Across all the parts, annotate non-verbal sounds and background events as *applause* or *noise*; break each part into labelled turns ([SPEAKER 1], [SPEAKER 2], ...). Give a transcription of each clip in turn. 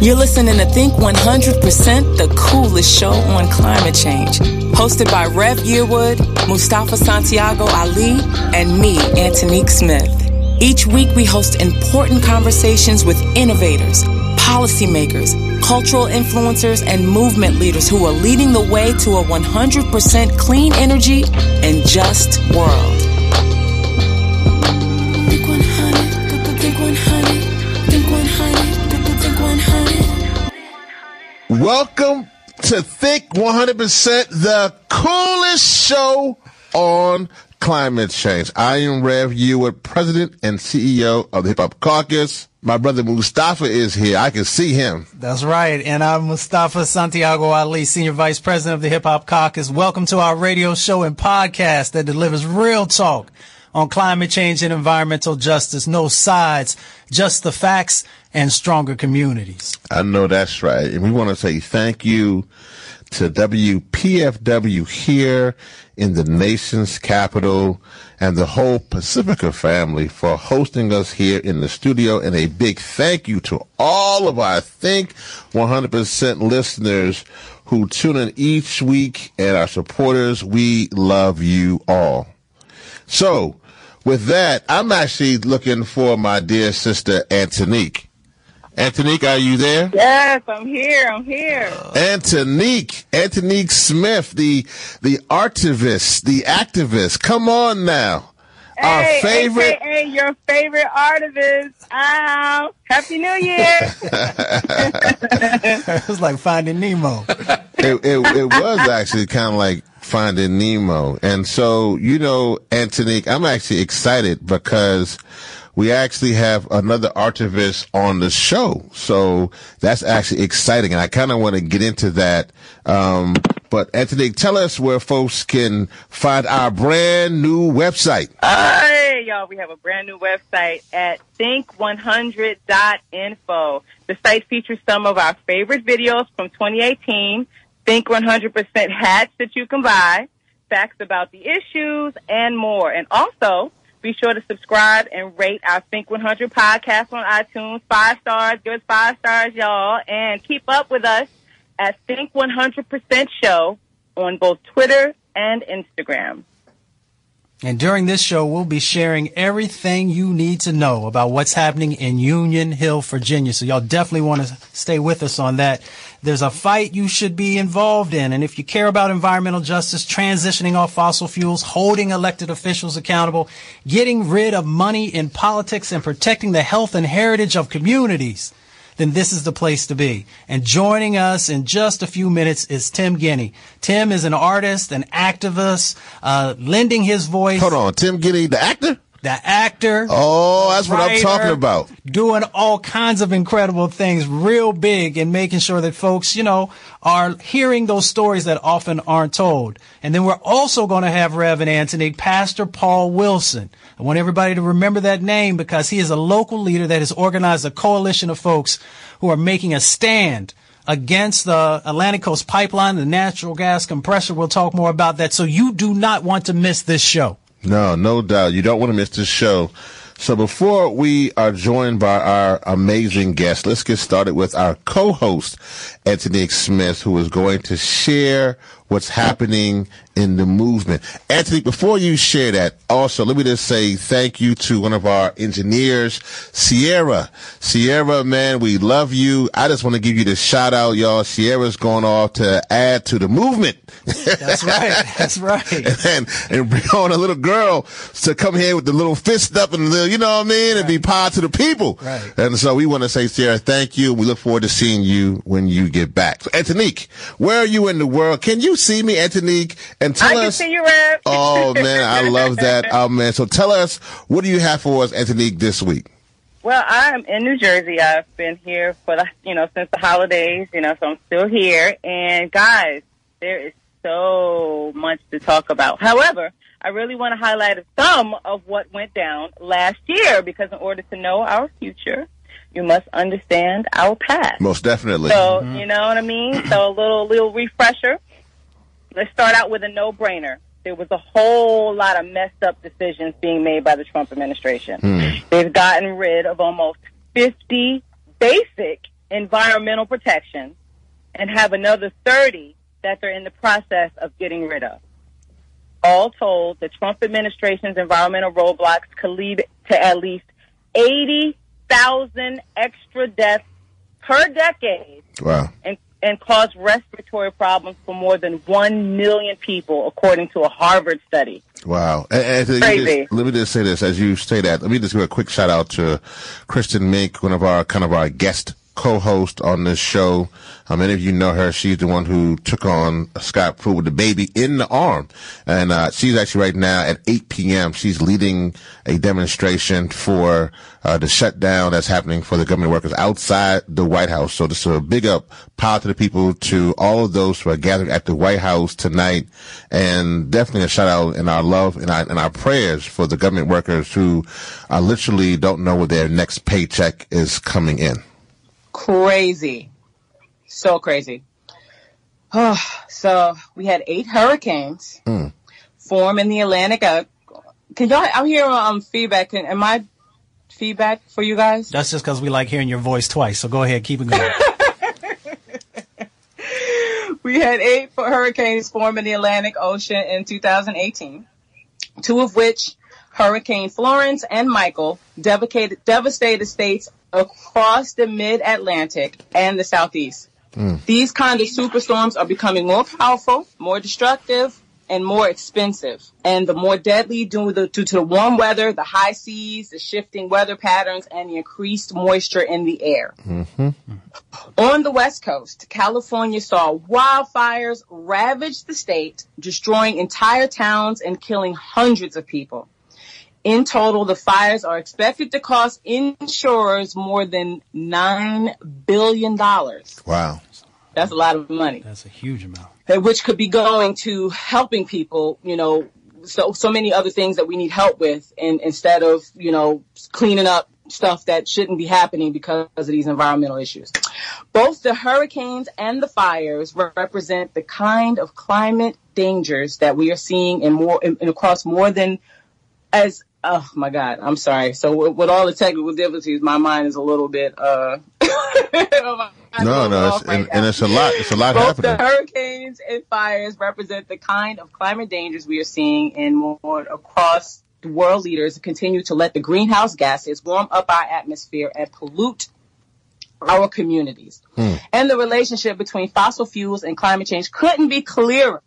[SPEAKER 1] You're listening to Think 100%, the coolest show on climate change. Hosted by Rev Yearwood, Mustafa Santiago Ali, and me, Antonique Smith. Each week we host important conversations with innovators, policymakers, cultural influencers, and movement leaders who are leading the way to a 100% clean energy and just world.
[SPEAKER 2] Welcome to Think 100%, the coolest show on climate change. I am Rev Yearwood, President and CEO of the Hip Hop Caucus. My brother Mustafa is here. I can see him.
[SPEAKER 3] That's right. And I'm Mustafa Santiago Ali, Senior Vice President of the Hip Hop Caucus. Welcome to our radio show and podcast that delivers real talk on climate change and environmental justice. No sides, just the facts and stronger communities.
[SPEAKER 2] I know that's right. And we want to say thank you to WPFW here in the nation's capital and the whole Pacifica family for hosting us here in the studio. And a big thank you to all of our Think 100% listeners who tune in each week and our supporters. We love you all. So with that, I'm actually looking for my dear sister Antonique. Antonique, are you there?
[SPEAKER 4] Yes, I'm here. I'm here.
[SPEAKER 2] Antonique, Antonique Smith, the the artivist, the activist. Come on now. Our favorite
[SPEAKER 4] AKA your favorite artist. Um, Happy New Year. *laughs* *laughs*
[SPEAKER 3] it was like finding Nemo.
[SPEAKER 2] it, it, it was actually kind of like finding Nemo. And so, you know, Antonique, I'm actually excited because we actually have another artivist on the show. So that's actually exciting. And I kind of want to get into that. Um, but Antonique, tell us where folks can find our brand new website.
[SPEAKER 4] hey, y'all, we have a brand new website at think100.info. The site features some of our favorite videos from 2018, Think 100% hats that you can buy, facts about the issues, and more. And also, be sure to subscribe and rate our Think 100 podcast on iTunes. Five stars, give us five stars, y'all. And keep up with us at Think 100% Show on both Twitter and Instagram.
[SPEAKER 3] And during this show, we'll be sharing everything you need to know about what's happening in Union Hill, Virginia. So y'all definitely want to stay with us on that. There's a fight you should be involved in. And if you care about environmental justice, transitioning off fossil fuels, holding elected officials accountable, getting rid of money in politics and protecting the health and heritage of communities, then this is the place to be. And joining us in just a few minutes is Tim Guinee. Tim is an artist, an activist, uh, lending his voice.
[SPEAKER 2] Hold on, Tim Guinee, the actor?
[SPEAKER 3] The actor.
[SPEAKER 2] Oh, that's what I'm talking about.
[SPEAKER 3] Doing all kinds of incredible things, real big, and making sure that folks, you know, are hearing those stories that often aren't told. And then we're also going to have Rev and Antonique, Pastor Paul Wilson. I want everybody to remember that name because he is a local leader that has organized a coalition of folks who are making a stand against the Atlantic Coast Pipeline, the natural gas compressor. We'll talk more about that. So you do not want to miss this show.
[SPEAKER 2] No, no doubt. You don't want to miss this show. So before we are joined by our amazing guest, let's get started with our co-host, Antonique Smith, who is going to share what's happening in the movement. Antonique, before you share that, also, let me just say thank you to one of our engineers, Sierra. Sierra, man, we love you. I just want to give you the shout out, y'all. Sierra's going off to add to the movement.
[SPEAKER 3] That's right. That's right. *laughs*
[SPEAKER 2] and, and bring on a little girl to come here with the little fist up and the you know what I mean, and be part to the people.
[SPEAKER 3] Right.
[SPEAKER 2] And so we want to say, Sierra, thank you. We look forward to seeing you when you get back. So, Antonique, where are you in the world? Can you see me, Antonique? And tell
[SPEAKER 4] I can
[SPEAKER 2] us.
[SPEAKER 4] see you, Rev. *laughs*
[SPEAKER 2] oh man, I love that. Oh man. So tell us, what do you have for us, Antonique, this week?
[SPEAKER 4] Well, I'm in New Jersey. I've been here for the, you know, since the holidays, you know, so I'm still here. And guys, there is so much to talk about. However, I really want to highlight some of what went down last year because in order to know our future, you must understand our past.
[SPEAKER 2] Most definitely.
[SPEAKER 4] So, mm-hmm. you know what I mean? So a little, little refresher. Let's start out with a no-brainer. There was a whole lot of messed up decisions being made by the Trump administration. Hmm. They've gotten rid of almost 50 basic
[SPEAKER 5] environmental protections and have another 30 that they're in the process of getting rid of. All told, the Trump administration's environmental roadblocks could lead to at least 80,000 extra deaths per decade
[SPEAKER 2] Wow.
[SPEAKER 5] and, and cause respiratory problems for more than 1 million people, according to a Harvard study.
[SPEAKER 2] Wow. And, and
[SPEAKER 5] Crazy.
[SPEAKER 2] just- let me just say this as you say that. Let me just give a quick shout out to Kristin Mink, one of our kind of our guest co-host on this show. Uh, many of you know her. She's the one who took on Scott Pruitt with the baby in the arm. And, uh, she's actually right now at 8 p.m. She's leading a demonstration for, uh, the shutdown that's happening for the government workers outside the White House. So just a big up power to the people, to all of those who are gathered at the White House tonight. And definitely a shout out in our love and our, and our prayers for the government workers who uh, literally don't know where their next paycheck is coming in.
[SPEAKER 4] Crazy. So crazy. so we had eight hurricanes
[SPEAKER 2] Mm.
[SPEAKER 4] form in the Atlantic. Uh, can y'all, I'm hearing um, feedback. Can, am I feedback for you guys?
[SPEAKER 3] That's just because we like hearing your voice twice. So go ahead, keep it going. *laughs*
[SPEAKER 4] We had eight hurricanes form in the Atlantic Ocean in 2018, two of which, Hurricane Florence and Michael, devastated, devastated states across the mid-Atlantic and the southeast. Hmm. These kind of superstorms are becoming more powerful, more destructive, and more expensive, and the more deadly due, the, due to the warm weather, the high seas, the shifting weather patterns, and the increased moisture in the air. Mm-hmm. On the West Coast, California saw wildfires ravage the state, destroying entire towns and killing hundreds of people. In total, the fires are expected to cost insurers more than $9 billion.
[SPEAKER 2] Wow.
[SPEAKER 4] That's a lot of money,
[SPEAKER 3] That's a huge amount.
[SPEAKER 4] which could be going to helping people, you know, so, so many other things that we need help with and instead of, you know, cleaning up stuff that shouldn't be happening because of these environmental issues. Both the hurricanes and the fires re- represent the kind of climate dangers that we are seeing in more, in, in across more than as, oh my God, I'm sorry. So with, with all the technical difficulties, my mind is a little bit, uh, *laughs*
[SPEAKER 2] No, no, it's, and, and it's a lot. It's a lot
[SPEAKER 4] both the hurricanes and fires represent the kind of climate dangers we are seeing and more across the world leaders continue to let the greenhouse gases warm up our atmosphere and pollute our communities. And the relationship between fossil fuels and climate change couldn't be clearer.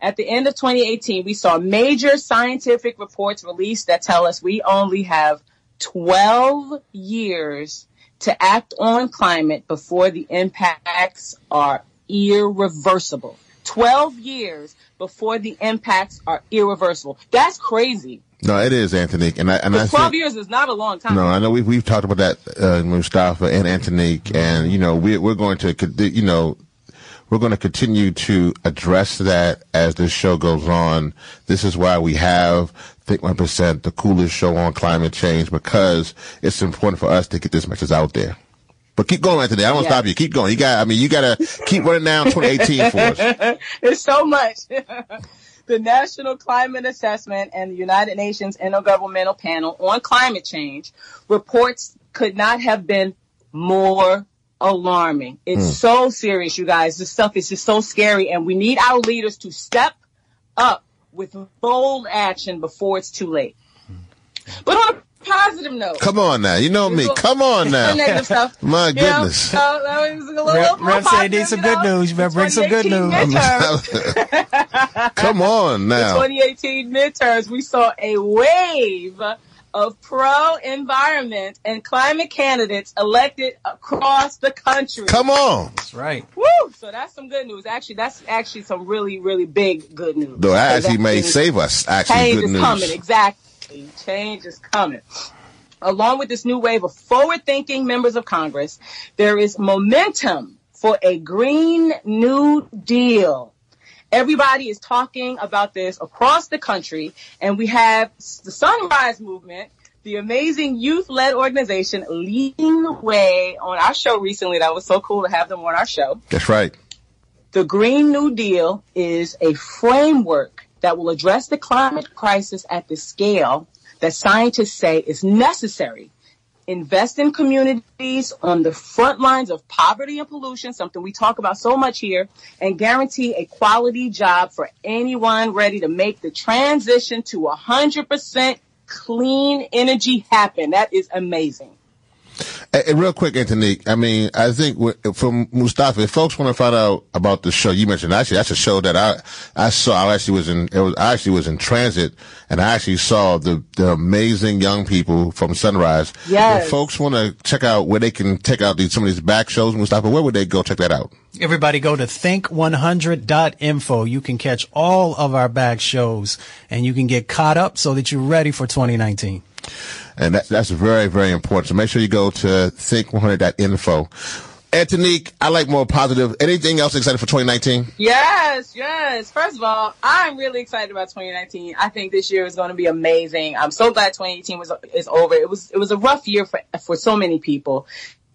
[SPEAKER 4] At the end of 2018, we saw major scientific reports released that tell us we only have 12 years to act on climate before the impacts are irreversible. 12 years before the impacts are irreversible. That's crazy.
[SPEAKER 2] No, it is, Antonique. And I, and I
[SPEAKER 4] 12
[SPEAKER 2] think,
[SPEAKER 4] years is not a long time.
[SPEAKER 2] No, I know we've, we've talked about that, uh, Mustafa and Antonique, and, you know, we, we're going to, you know, we're going to continue to address that as this show goes on. This is why we have Think 1%, the coolest show on climate change, because it's important for us to get this message out there. But keep going, Antonique. I don't
[SPEAKER 4] Yeah.
[SPEAKER 2] stop you. Keep going. You got, I mean, you got to keep running down 2018 for us. *laughs*
[SPEAKER 4] It's so much. *laughs* the National Climate Assessment and the United Nations Intergovernmental Panel on Climate Change reports could not have been more alarming. It's so serious, you guys. This stuff is just so scary and we need our leaders to step up with bold action before it's too late. But on a positive note,
[SPEAKER 2] Come on now. You know me. Come on now. *laughs*
[SPEAKER 4] negative stuff. *laughs*
[SPEAKER 2] My
[SPEAKER 4] You know,
[SPEAKER 2] goodness.
[SPEAKER 4] uh, that was a little
[SPEAKER 3] Rep- Rep said he some
[SPEAKER 4] you
[SPEAKER 3] good news. You better bring some good news. *laughs*
[SPEAKER 2] Come on now.
[SPEAKER 4] the
[SPEAKER 2] now.
[SPEAKER 4] 2018 midterms, we saw a wave of pro-environment and climate candidates elected across the country.
[SPEAKER 2] Come on.
[SPEAKER 3] That's right.
[SPEAKER 4] Woo! So that's some good news. Actually, that's actually some really, really big good news.
[SPEAKER 2] Though that
[SPEAKER 4] So
[SPEAKER 2] actually may
[SPEAKER 4] means
[SPEAKER 2] save us. Actually,
[SPEAKER 4] Change
[SPEAKER 2] good
[SPEAKER 4] is
[SPEAKER 2] news.
[SPEAKER 4] coming. Exactly. Change is coming. Along with this new wave of forward-thinking members of Congress, there is momentum for a Green New Deal. Everybody is talking about this across the country, and we have the Sunrise Movement, the amazing youth-led organization leading the way on our show recently. That was so cool to have them on our show.
[SPEAKER 2] That's right.
[SPEAKER 4] The Green New Deal is a framework that will address the climate crisis at the scale that scientists say is necessary invest in communities on the front lines of poverty and pollution, something we talk about so much here, and guarantee a quality job for anyone ready to make the transition to 100% clean energy happen. That is amazing.
[SPEAKER 2] And real quick, Antonique, I mean, I think from Mustafa, if folks want to find out about the show you mentioned, actually, that's a show that I, I saw. I actually was in, it was, I actually was in transit and I actually saw the, the amazing young people from Sunrise.
[SPEAKER 4] Yes.
[SPEAKER 2] If folks want to check out where they can check out these, some of these back shows, Mustafa, where would they go check that out?
[SPEAKER 3] Everybody go to think100.info. You can catch all of our back shows and you can get caught up so that you're ready for 2019.
[SPEAKER 2] And that, that's very, very important. So make sure you go to think100.info. Antonique, I like more positive. Anything else excited for 2019?
[SPEAKER 4] Yes, yes. First of all, I'm really excited about 2019. I think this year is going to be amazing. I'm so glad 2018 was is over. It was it was a rough year for for so many people.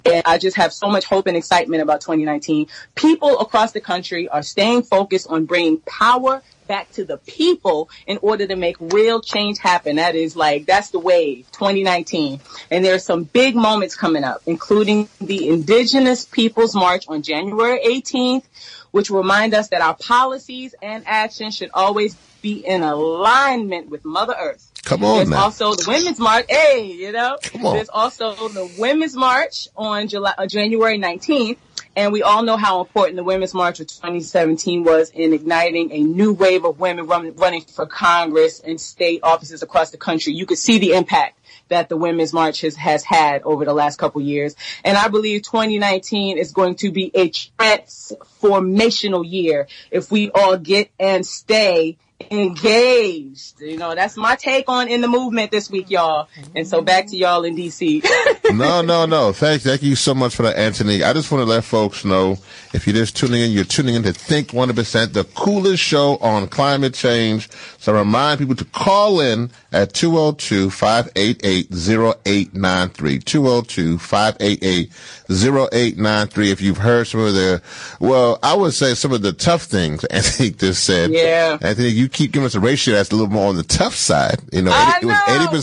[SPEAKER 4] And I just have so much hope and excitement about 2019. People across the country are staying focused on bringing power back to the people in order to make real change happen. That is like, that's the wave, 2019. And there are some big moments coming up, including the Indigenous Peoples March on January 18th, which remind us that our policies and actions should always be in alignment with Mother Earth.
[SPEAKER 2] Come on
[SPEAKER 4] There's
[SPEAKER 2] now.
[SPEAKER 4] also the Women's March. Hey, you know,
[SPEAKER 2] Come on.
[SPEAKER 4] there's also the Women's March on July, uh, January 19th. And we all know how important the Women's March of 2017 was in igniting a new wave of women run, running for Congress and state offices across the country. You could see the impact that the Women's March has, has had over the last couple years. And I believe 2019 is going to be a transformational year if we all get and stay engaged. You know, that's my take on in the movement this week, y'all. And so back to y'all in DC. *laughs*
[SPEAKER 2] no, no, no. Thank, thank you so much for that, Antonique. I just want to let folks know if you're just tuning in, you're tuning in to Think 100%, the coolest show on climate change. So remind people to call in at 202-588-0893. 202-588-0893. If you've heard some of the, well, I would say some of the tough things *laughs* Antonique just said.
[SPEAKER 4] Yeah.
[SPEAKER 2] Antonique, you keep giving us a ratio that's a little more on the tough side. You know,
[SPEAKER 4] I
[SPEAKER 2] it was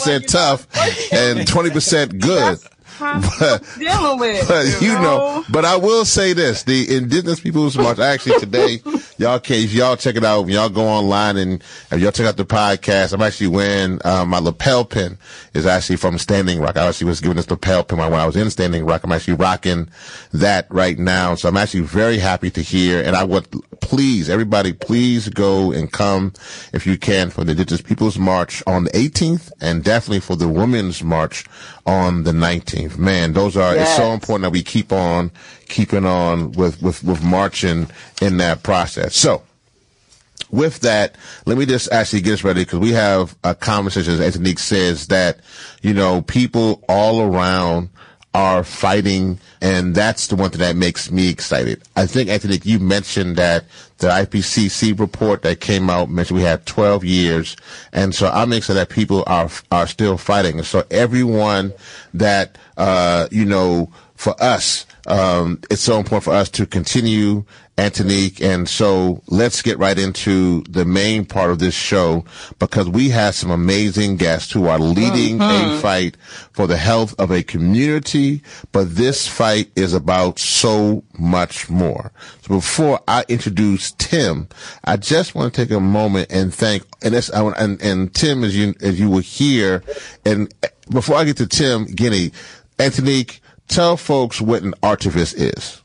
[SPEAKER 2] 80%
[SPEAKER 4] Well,
[SPEAKER 2] tough *laughs* and 20% good. *laughs* But,
[SPEAKER 4] dealing with. *laughs*
[SPEAKER 2] but you know, but I will say this: the Indigenous Peoples March. Actually, today, *laughs* y'all can if y'all check it out. When y'all go online and if y'all check out the podcast, I'm actually wearing uh, my lapel pin is actually from Standing Rock. I actually was given this lapel pin when I was in Standing Rock. I'm actually rocking that right now. So I'm actually very happy to hear. And I would please everybody, please go and come if you can for the Indigenous Peoples March on the 18th, and definitely for the Women's March on the 19th. Man, those are it's so important that we keep on keeping on with with with marching in that process. So with that, let me just actually get us ready because we have a conversation, as Antonique says, that, you know, people all around are fighting, and that's the one thing that makes me excited. I think, Antonique, you mentioned that the IPCC report that came out mentioned we had 12 years, and so I'm sure that people are are still fighting. And so everyone that, uh, you know, for us, um, it's so important for us to continue, Antonique. And so let's get right into the main part of this show because we have some amazing guests who are leading a fight for the health of a community. But this fight is about so much more. So before I introduce Tim, I just want to take a moment and thank, and this, I want, and, and Tim, as you, as you will hear, and before I get to Tim Guinee, Antonique, tell folks what an artivist is.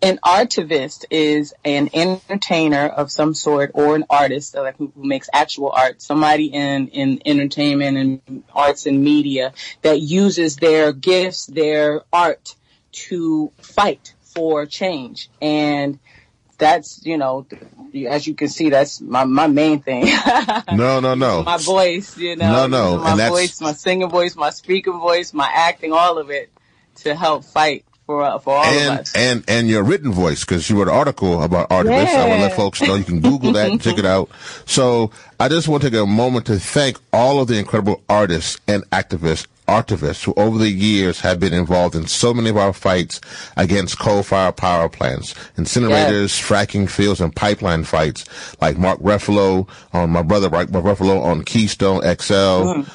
[SPEAKER 4] An artivist is an entertainer of some sort or an artist like who, who makes actual art, somebody in, in entertainment and arts and media that uses their gifts, their art to fight for change. And that's, you know, as you can see, that's my, my main thing. *laughs*
[SPEAKER 2] No, no, no.
[SPEAKER 4] my voice, you know.
[SPEAKER 2] No, no,
[SPEAKER 4] My
[SPEAKER 2] and that's-
[SPEAKER 4] voice, my singing voice, my speaking voice, my acting, all of it to help fight for, uh, for all of us.
[SPEAKER 2] and and your written voice because you wrote an article about artivists. I want to let folks know you can Google that and check it out. *laughs* So I just want to take a moment to thank all of the incredible artists and activists artivists who over the years have been involved in so many of our fights against coal-fired power plants, incinerators, fracking fields, and pipeline fights, like Mark Ruffalo, on my brother Mark Ruffalo on Keystone XL,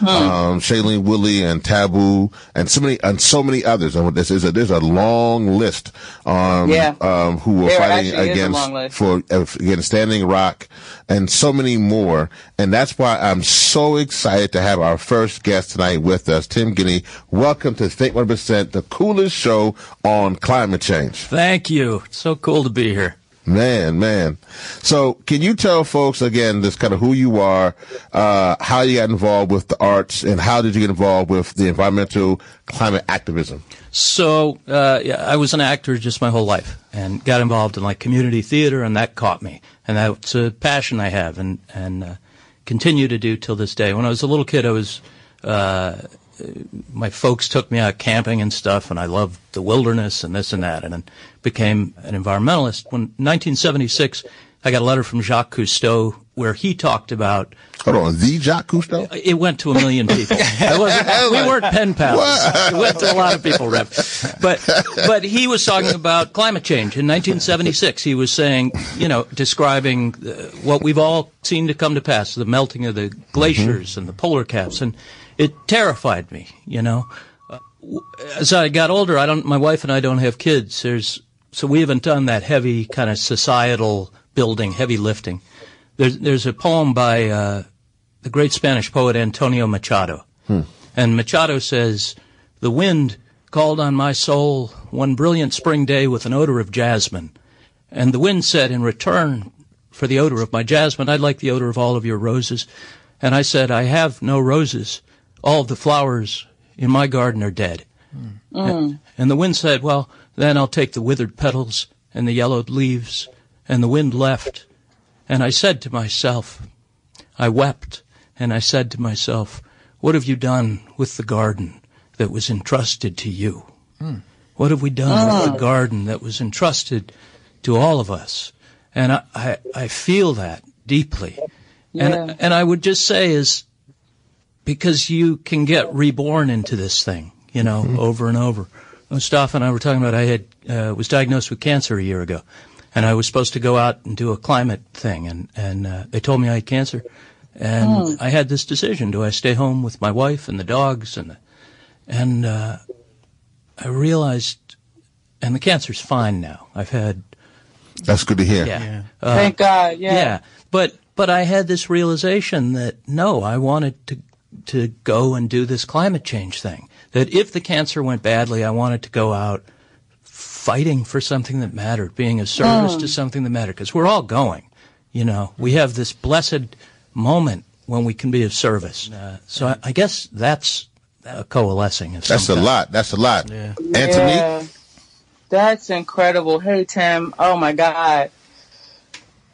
[SPEAKER 2] um, Shailene Woodley and Taboo, and so many and so many others. And this is a, there's a long list um,
[SPEAKER 4] Yeah.
[SPEAKER 2] um, who were
[SPEAKER 4] There
[SPEAKER 2] fighting
[SPEAKER 4] actually is a
[SPEAKER 2] against for uh, against Standing Rock and so many more. And that's why I'm so excited to have our first guest tonight with us, Tim Guinee. Welcome to Think 1%, the coolest show on climate change.
[SPEAKER 6] Thank you. It's so cool to be here.
[SPEAKER 2] Man, man. So can you tell folks again, just kind of who you are, uh, how you got involved with the arts and how did you get involved with the environmental climate activism?
[SPEAKER 6] So, uh, yeah, I was an actor just my whole life and got involved in like community theater and that caught me. And that's a passion I have and, and, uh, continue to do till this day. When I was a little kid, I was, uh, my folks took me out camping and stuff, and I loved the wilderness and this and that, and then became an environmentalist. When 1976, I got a letter from Jacques Cousteau where he talked about
[SPEAKER 2] Hold on, the Jacques Cousteau?
[SPEAKER 6] it went to a million people. *laughs* We weren't pen pals. It went to a lot of people, Rev. But but he was talking about climate change in 1976. He was saying, you know, describing uh, what we've all seen to come to pass: the melting of the glaciers and the polar caps, and it terrified me. You know, Uh, as I got older, I don't. My wife and I don't have kids. There's so we haven't done that heavy kind of societal building, heavy lifting. There's there's a poem by. Uh, the great Spanish poet Antonio Machado. And Machado says, The wind called on my soul one brilliant spring day with an odor of jasmine. And the wind said, In return for the odor of my jasmine, I'd like the odor of all of your roses. And I said, I have no roses. All of the flowers in my garden are dead. And, and the wind said, Well, then I'll take the withered petals and the yellowed leaves. And the wind left. And I said to myself, I wept, and I said to myself, What have you done with the garden that was entrusted to you? Hmm. What have we done with the ah. garden that was entrusted to all of us? And I, I, I feel that deeply.
[SPEAKER 4] Yeah.
[SPEAKER 6] And, and I would just say is because you can get reborn into this thing, you know, over and over. Mustafa and I were talking about I had uh, was diagnosed with cancer a year ago, and I was supposed to go out and do a climate thing, and and uh, they told me I had cancer, and I had this decision: do I stay home with my wife and the dogs, and the, and uh, I realized, and the cancer's fine now. I've had
[SPEAKER 2] That's good to hear.
[SPEAKER 6] yeah, Uh,
[SPEAKER 4] Thank God. Yeah.
[SPEAKER 6] yeah. But but I had this realization that no, I wanted to to go and do this climate change thing. That if the cancer went badly, I wanted to go out fighting for something that mattered, being of service to something that mattered. Because we're all going. You know, we have this blessed moment when we can be of service. Uh, so I, I guess that's uh, coalescing. Of
[SPEAKER 2] That's
[SPEAKER 6] some
[SPEAKER 2] a
[SPEAKER 6] kind.
[SPEAKER 2] lot. That's a lot. Antonique?
[SPEAKER 4] Yeah. That's incredible. Hey, Tim. Oh, my God.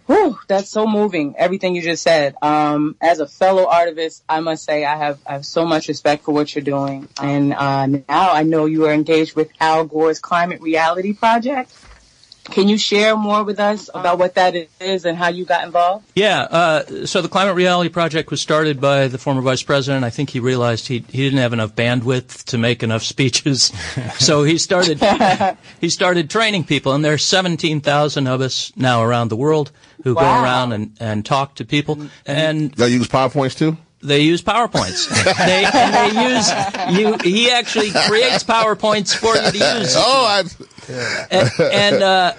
[SPEAKER 4] Whew, that's so moving. Everything you just said. Um, as a fellow artist, I must say I have, I have so much respect for what you're doing. And uh, now I know you are engaged with Al Gore's Climate Reality Project. Can you share more with us about what that is and how you got involved?
[SPEAKER 6] Yeah, uh, so the Climate Reality Project was started by the former vice president. I think he realized he he didn't have enough bandwidth to make enough *laughs* speeches, so he started *laughs* he started training people, and there are seventeen thousand of us now around the world who go around and, and talk to people, and
[SPEAKER 2] Y'all use PowerPoints too?
[SPEAKER 6] they use PowerPoints. *laughs* they and they use you. He actually creates PowerPoints for you to use
[SPEAKER 2] Oh, I,
[SPEAKER 6] and, and uh,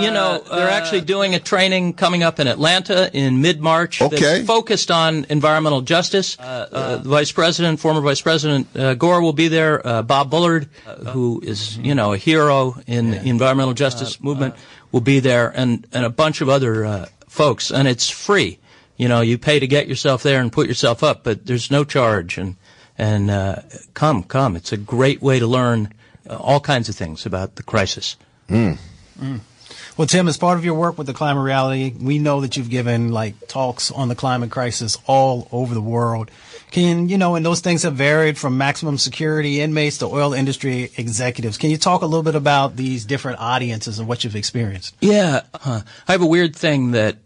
[SPEAKER 6] you know they're actually doing a training coming up in Atlanta in mid March
[SPEAKER 2] Okay.
[SPEAKER 6] that's focused on environmental justice. Uh, uh, the Vice President, former Vice President uh, Gore, will be there. Uh, Bob Bullard, uh, who is you know a hero in the environmental justice movement, will be there, and and a bunch of other uh, folks. And it's free. You know, you pay to get yourself there and put yourself up, but there's no charge. And and uh, come, come. It's a great way to learn uh, all kinds of things about the crisis. Hmm. Hmm.
[SPEAKER 3] Well, Tim, as part of your work with the climate reality, we know that you've given like talks on the climate crisis all over the world. Can you know, and those things have varied from maximum security inmates to oil industry executives. Can you talk a little bit about these different audiences and what you've experienced?
[SPEAKER 6] Yeah, huh. I have a weird thing that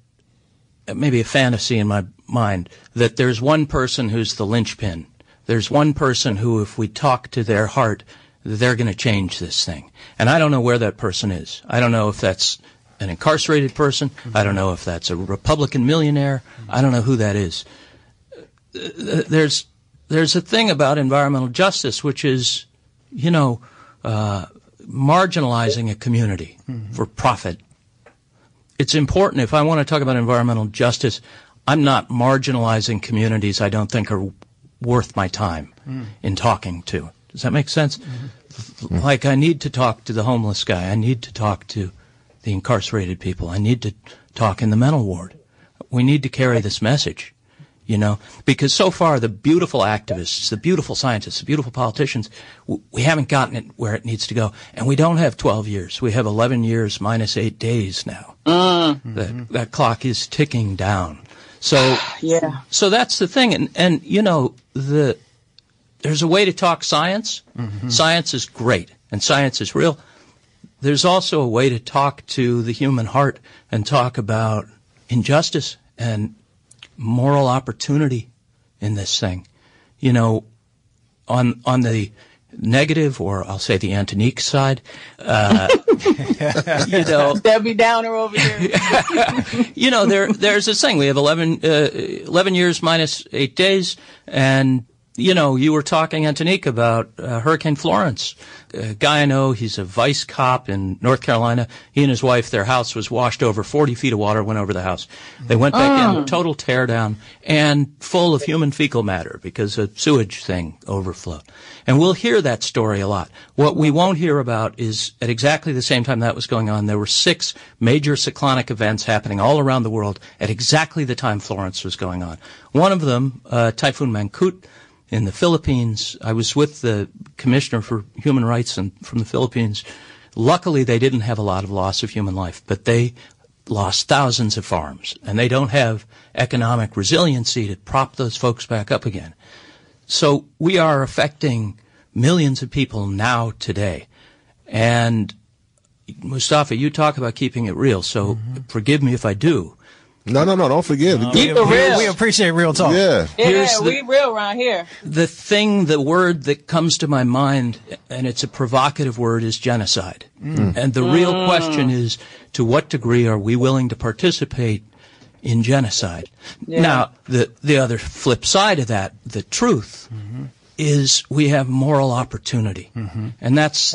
[SPEAKER 6] uh, maybe a fantasy in my mind that there's one person who's the linchpin there's one person who, if we talk to their heart, they're going to change this thing. And I don't know where that person is. I don't know if that's an incarcerated person. I don't know if that's a Republican millionaire. I don't know who that is. There's there's a thing about environmental justice, which is, you know, uh, marginalizing a community mm-hmm. for profit. It's important. If I want to talk about environmental justice, I'm not marginalizing communities I don't think are worth my time mm. in talking to. Does that make sense? Mm-hmm. Like I need to talk to the homeless guy. I need to talk to the incarcerated people. I need to talk in the mental ward. We need to carry this message, you know, because so far the beautiful activists, the beautiful scientists, the beautiful politicians, we haven't gotten it where it needs to go. And we don't have 12 years. We have 11 years minus eight days now. Mm-hmm. That, that clock is ticking down. So, *sighs*
[SPEAKER 4] yeah.
[SPEAKER 6] So that's the thing. And, and, you know, the, there's a way to talk science. Mm-hmm. Science is great and science is real there's also a way to talk to the human heart and talk about injustice and moral opportunity in this thing. You know, on on the negative, or I'll say the Antonique side, uh, *laughs*
[SPEAKER 4] you know, *laughs* Debbie Downer over here. *laughs*
[SPEAKER 6] you know, there there's this thing. We have 11, uh, 11 years minus eight days, and you know, you were talking, Antonique, about uh, Hurricane Florence. A guy I know, he's a vice cop in North Carolina. He and his wife, their house was washed over. 40 feet of water went over the house. They went back oh. in, total teardown, and full of human fecal matter because a sewage thing overflowed. And we'll hear that story a lot. What we won't hear about is at exactly the same time that was going on, there were six major cyclonic events happening all around the world at exactly the time Florence was going on. One of them, uh, Typhoon Mangkhut, in the Philippines. I was with the commissioner for human rights and from the Philippines. Luckily, they didn't have a lot of loss of human life, but they lost thousands of farms and they don't have economic resiliency to prop those folks back up again. So we are affecting millions of people now today. And Mustafa, you talk about keeping it real, so mm-hmm. forgive me if I do.
[SPEAKER 2] No, no, no. Don't forget.
[SPEAKER 3] Uh, Keep we, it real. We appreciate real talk.
[SPEAKER 2] Yeah.
[SPEAKER 4] Yeah, the, we real around here.
[SPEAKER 6] The thing, the word that comes to my mind, and it's a provocative word, is genocide. Mm. And the mm. real question is, to what degree are we willing to participate in genocide? Yeah. Now, the, the other flip side of that, the truth, mm-hmm. is we have moral opportunity. Mm-hmm. And that's,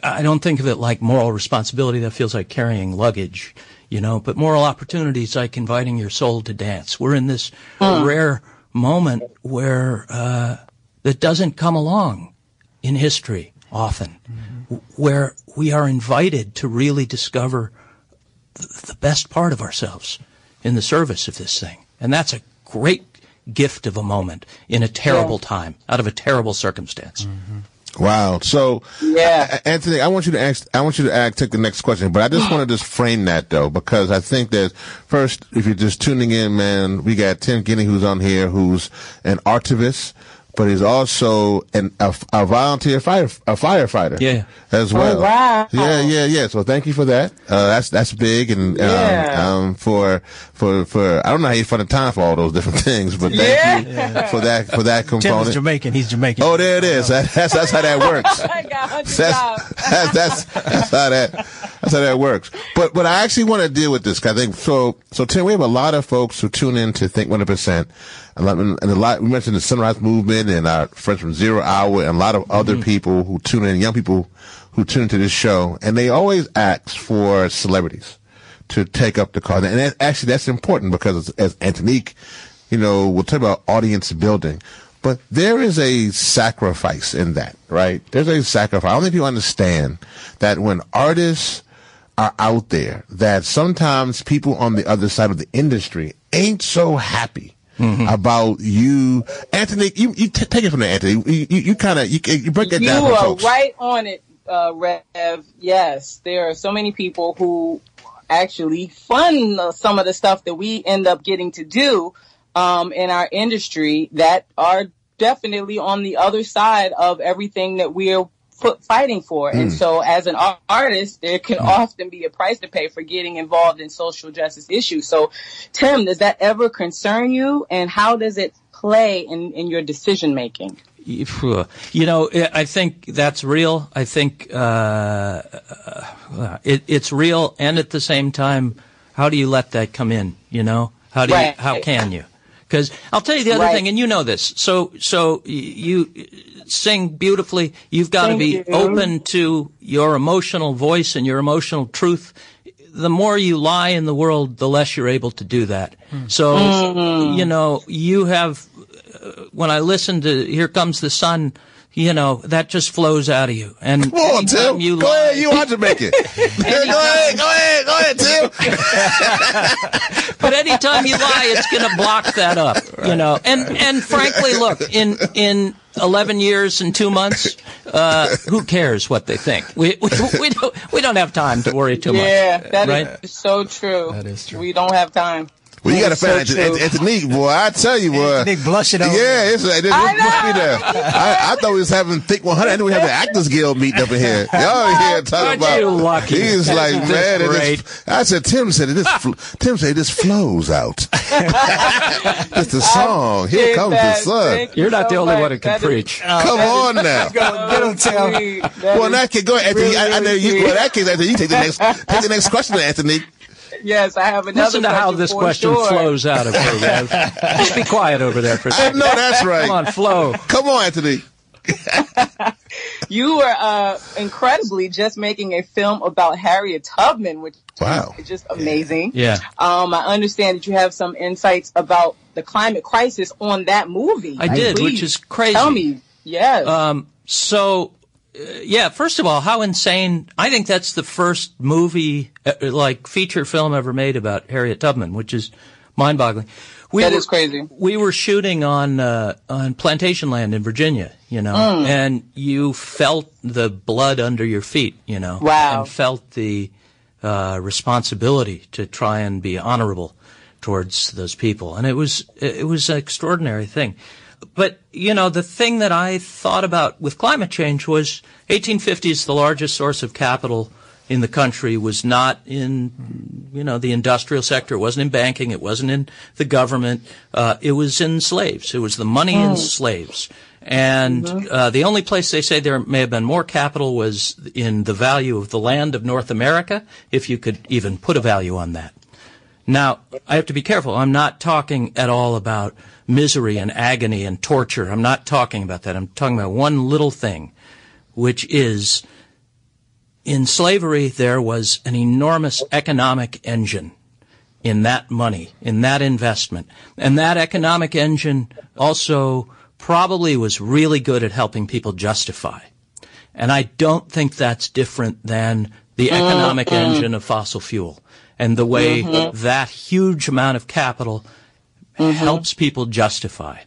[SPEAKER 6] I don't think of it like moral responsibility. That feels like carrying luggage you know, but moral opportunities like inviting your soul to dance. We're in this mm. rare moment where uh, that doesn't come along in history often, mm-hmm. where we are invited to really discover the best part of ourselves in the service of this thing. And that's a great gift of a moment in a terrible yeah. time, out of a terrible circumstance. Mm-hmm.
[SPEAKER 2] Wow. So,
[SPEAKER 4] yeah,
[SPEAKER 2] Antonique, I want you to ask. I want you to ask, take the next question, but I just want to just frame that though, because I think that first, if you're just tuning in, man, we got Tim Guinee who's on here, who's an artivist but he's also an, a, a volunteer fire, a firefighter.
[SPEAKER 6] Yeah.
[SPEAKER 2] As well.
[SPEAKER 4] Oh, wow.
[SPEAKER 2] Yeah, yeah, yeah. So thank you for that. Uh, that's, that's big. And, um, yeah. um, for, for, for, I don't know how you find the time for all those different *laughs* things, but thank
[SPEAKER 4] yeah.
[SPEAKER 2] you yeah. *laughs* for that, for that component.
[SPEAKER 3] Tim's Jamaican. He's Jamaican.
[SPEAKER 2] Oh, there it is. That, that's, that's how that works. *laughs* that's, that's, that's, that's how that, that's how that works. But, but I actually want to deal with this. I think so, so Tim, we have a lot of folks who tune in to Think 100% and a lot, we mentioned the Sunrise Movement and our friends from Zero Hour and a lot of other mm-hmm. people who tune in, young people who tune into this show, and they always ask for celebrities to take up the cause. And that, actually, that's important because as, as Antonique, you know, we'll talk about audience building. But there is a sacrifice in that, right? There's a sacrifice. I don't think people understand that when artists are out there, that sometimes people on the other side of the industry ain't so happy Mm-hmm. about you, Antonique. You, you t- take it from there, Antonique. You, you, you kind of you, you break that down.
[SPEAKER 4] You are
[SPEAKER 2] folks.
[SPEAKER 4] right on it, uh, Rev. Yes, there are so many people who actually fund some of the stuff that we end up getting to do um, in our industry that are definitely on the other side of everything that we're fighting for. Mm. And so as an artist, there can mm. often be a price to pay for getting involved in social justice issues. So Tim, does that ever concern you? And how does it play in, in your decision making?
[SPEAKER 6] You know, I think that's real. I think uh, uh, it, it's real, and at the same time, how do you let that come in? You know, how do right. you? How can you? Because I'll tell you the other right. thing, and you know this. So, so you sing beautifully. You've got to be you. open to your emotional voice and your emotional truth. The more you lie in the world, the less you're able to do that. Mm. So, mm-hmm. you know, you have when I listen to "Here Comes the Sun," you know that just flows out of you. And
[SPEAKER 2] come on, Tim, you go lie, ahead, you are Jamaican. *laughs* go ahead, go ahead, go ahead,
[SPEAKER 6] Tim. *laughs* but anytime you lie, it's going to block that up, right. you know. And and frankly, look in in 11 years and two months, uh, who cares what they think? We, we, we, don't, we don't have time to worry too
[SPEAKER 4] much.
[SPEAKER 6] Yeah,
[SPEAKER 4] that right? is so true. That is true. We don't have time.
[SPEAKER 2] Well, you got to find so Antonique, boy. I tell you, boy.
[SPEAKER 3] Nick blushing over.
[SPEAKER 2] Yeah, it's, it's, it's, I, know. there. I, I, thought we was having Think 100. I knew we had the Actors Guild meeting up in here. Y'all here talking about.
[SPEAKER 6] You lucky.
[SPEAKER 2] He's like, man, it I said, Tim said it. This, Tim said this flows out. *laughs* it's the song. Here comes the sun.
[SPEAKER 6] You're not the only one who can preach.
[SPEAKER 2] Come on now. Get him, Tim. Well, that case, go ahead, Antonique. I, know you. Well, in that case, Antonique, you take the next, take the next question, Antonique
[SPEAKER 4] yes, I have another.
[SPEAKER 6] Listen to how this question
[SPEAKER 4] sure.
[SPEAKER 6] flows out of her. *laughs* Just be quiet over there for a second.
[SPEAKER 2] No, that's right.
[SPEAKER 6] Come on, flow.
[SPEAKER 2] Come on, Antonique. *laughs*
[SPEAKER 4] you were uh, incredibly just making a film about Harriet Tubman, which wow. is just amazing.
[SPEAKER 6] Yeah.
[SPEAKER 4] Um, I understand that you have some insights about the climate crisis on that movie.
[SPEAKER 6] I did, Please, which is crazy.
[SPEAKER 4] Tell me. Yes.
[SPEAKER 6] Um, so yeah, first of all, how insane. I think that's the first movie, uh, like feature film ever made about Harriet Tubman, which is mind boggling.
[SPEAKER 4] We that were, is crazy.
[SPEAKER 6] We were shooting on uh, on plantation land in Virginia, you know, mm. and you felt the blood under your feet, you know,
[SPEAKER 4] wow.
[SPEAKER 6] and felt the uh, responsibility to try and be honorable towards those people, and it was it was an extraordinary thing but you know the thing that I thought about with climate change was 1850s the largest source of capital in the country was not in you know the industrial sector. It wasn't in banking. It wasn't in the government. Uh, it was in slaves. It was the money in oh. slaves. And mm-hmm. uh, the only place they say there may have been more capital was in the value of the land of North America if you could even put a value on that now I have to be careful I'm not talking at all about misery and agony and torture. I'm not talking about that. I'm talking about one little thing, which is in slavery, there was an enormous economic engine in that money, in that investment. And that economic engine also probably was really good at helping people justify. And I don't think that's different than the economic mm-hmm. engine of fossil fuel and the way mm-hmm. that huge amount of capital mm-hmm. helps people justify.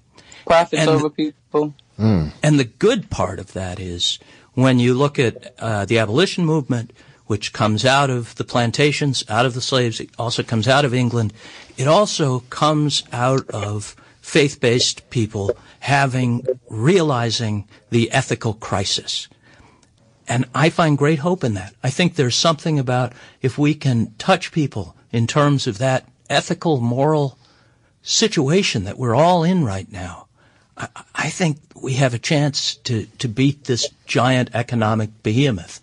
[SPEAKER 4] Profits and over people.
[SPEAKER 6] Mm. And the good part of that is when you look at uh, the abolition movement, which comes out of the plantations, out of the slaves, it also comes out of England. It also comes out of faith-based people having, realizing the ethical crisis. And I find great hope in that. I think there's something about if we can touch people in terms of that ethical, moral situation that we're all in right now, I, I think we have a chance to, to beat this giant economic behemoth.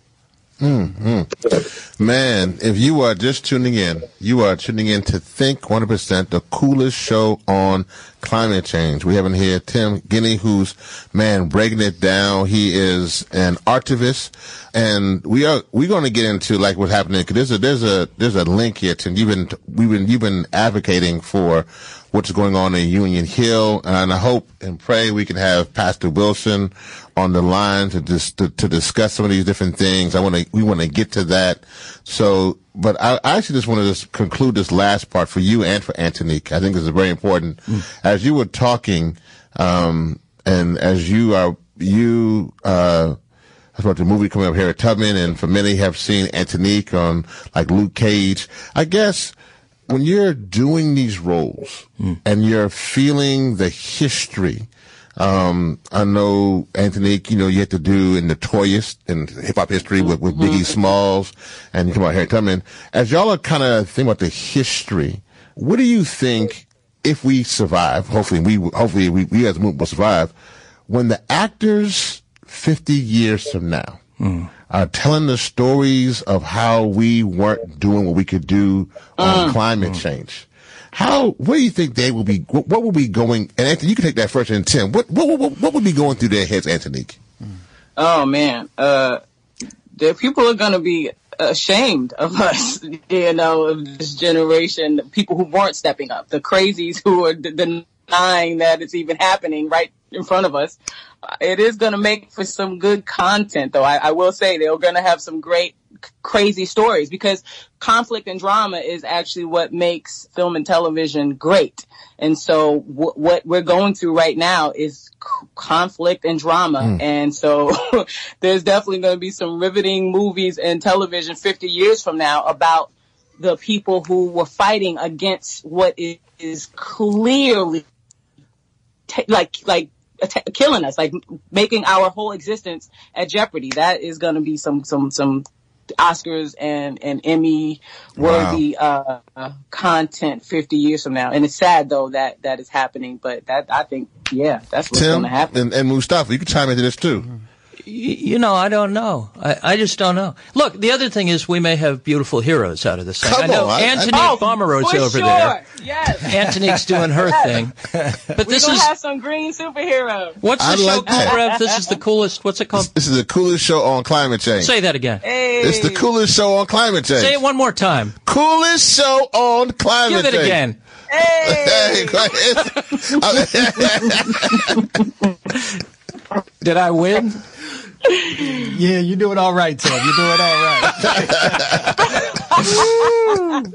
[SPEAKER 2] Mm-hmm. Man, if you are just tuning in, you are tuning in to Think 100%, the coolest show on climate change. We have in here Tim Guinee, who's, man, breaking it down. He is an activist. And we are, we're going to get into like what's happening. There's a, there's a, there's a link here, Tim. You've been, we've been, you've been advocating for what's going on in Union Hill. And I hope and pray we can have Pastor Wilson on the line to just to, to, discuss some of these different things. I want to we want to get to that. So, but I, I actually just want to just conclude this last part for you and for Antonique. I think this is very important. Mm. As you were talking, um, and as you are you uh, I about the movie coming up Harriet Tubman, and for many have seen Antonique on like Luke Cage. I guess when you're doing these roles mm. and you're feeling the history, um, I know Antonique, you know, you had to do in the Notorious in hip hop history with, with Biggie mm-hmm. Smalls and you come out here Tubman. As y'all are kind of thinking about the history, what do you think if we survive, hopefully we hopefully we, we as a movement will survive, when the actors fifty years from now mm. are telling the stories of how we weren't doing what we could do on mm. climate mm. change. How? What do you think they will be? What, what will be going? And Antonique, you can take that first. And Tim, what what what, what would be going through their heads, Antonique?
[SPEAKER 4] Oh man, uh, the people are going to be ashamed of *laughs* us, you know, of this generation, people who weren't stepping up, the crazies who are d- denying that it's even happening right in front of us. It is going to make for some good content, though. I, I will say they're going to have some great crazy stories because conflict and drama is actually what makes film and television great. And so w- what we're going through right now is c- conflict and drama. Mm. And so *laughs* there's definitely going to be some riveting movies and television 50 years from now about the people who were fighting against what is clearly t- like, like killing us, like making our whole existence at jeopardy. That is going to be some, some, some Oscars and, and Emmy worthy wow. uh, content 50 years from now. And it's sad though that that is happening, but that I think, yeah, that's what's going to happen.
[SPEAKER 2] And, and Mustafa, you can chime into this too.
[SPEAKER 6] You know, I don't know. I, I just don't know. Look, the other thing is we may have beautiful heroes out of this thing.
[SPEAKER 2] Come
[SPEAKER 6] I know
[SPEAKER 2] on.
[SPEAKER 6] Antonique oh, Pomeroy's over
[SPEAKER 4] sure.
[SPEAKER 6] there.
[SPEAKER 4] Yes.
[SPEAKER 6] Antonique's doing her yes. thing. *laughs*
[SPEAKER 4] But this is have some green superheroes.
[SPEAKER 6] What's the I show like called, Rev? This is the coolest. What's it called?
[SPEAKER 2] This is the coolest show on climate change.
[SPEAKER 6] Say that again.
[SPEAKER 4] Hey.
[SPEAKER 2] It's the coolest show on climate change.
[SPEAKER 6] Say it one more time.
[SPEAKER 2] Coolest show on climate
[SPEAKER 6] change.
[SPEAKER 2] Give
[SPEAKER 6] it again.
[SPEAKER 4] Hey. *laughs* *laughs*
[SPEAKER 6] Did I win?
[SPEAKER 3] Yeah, you're doing all right, Tim. You're doing all
[SPEAKER 6] right.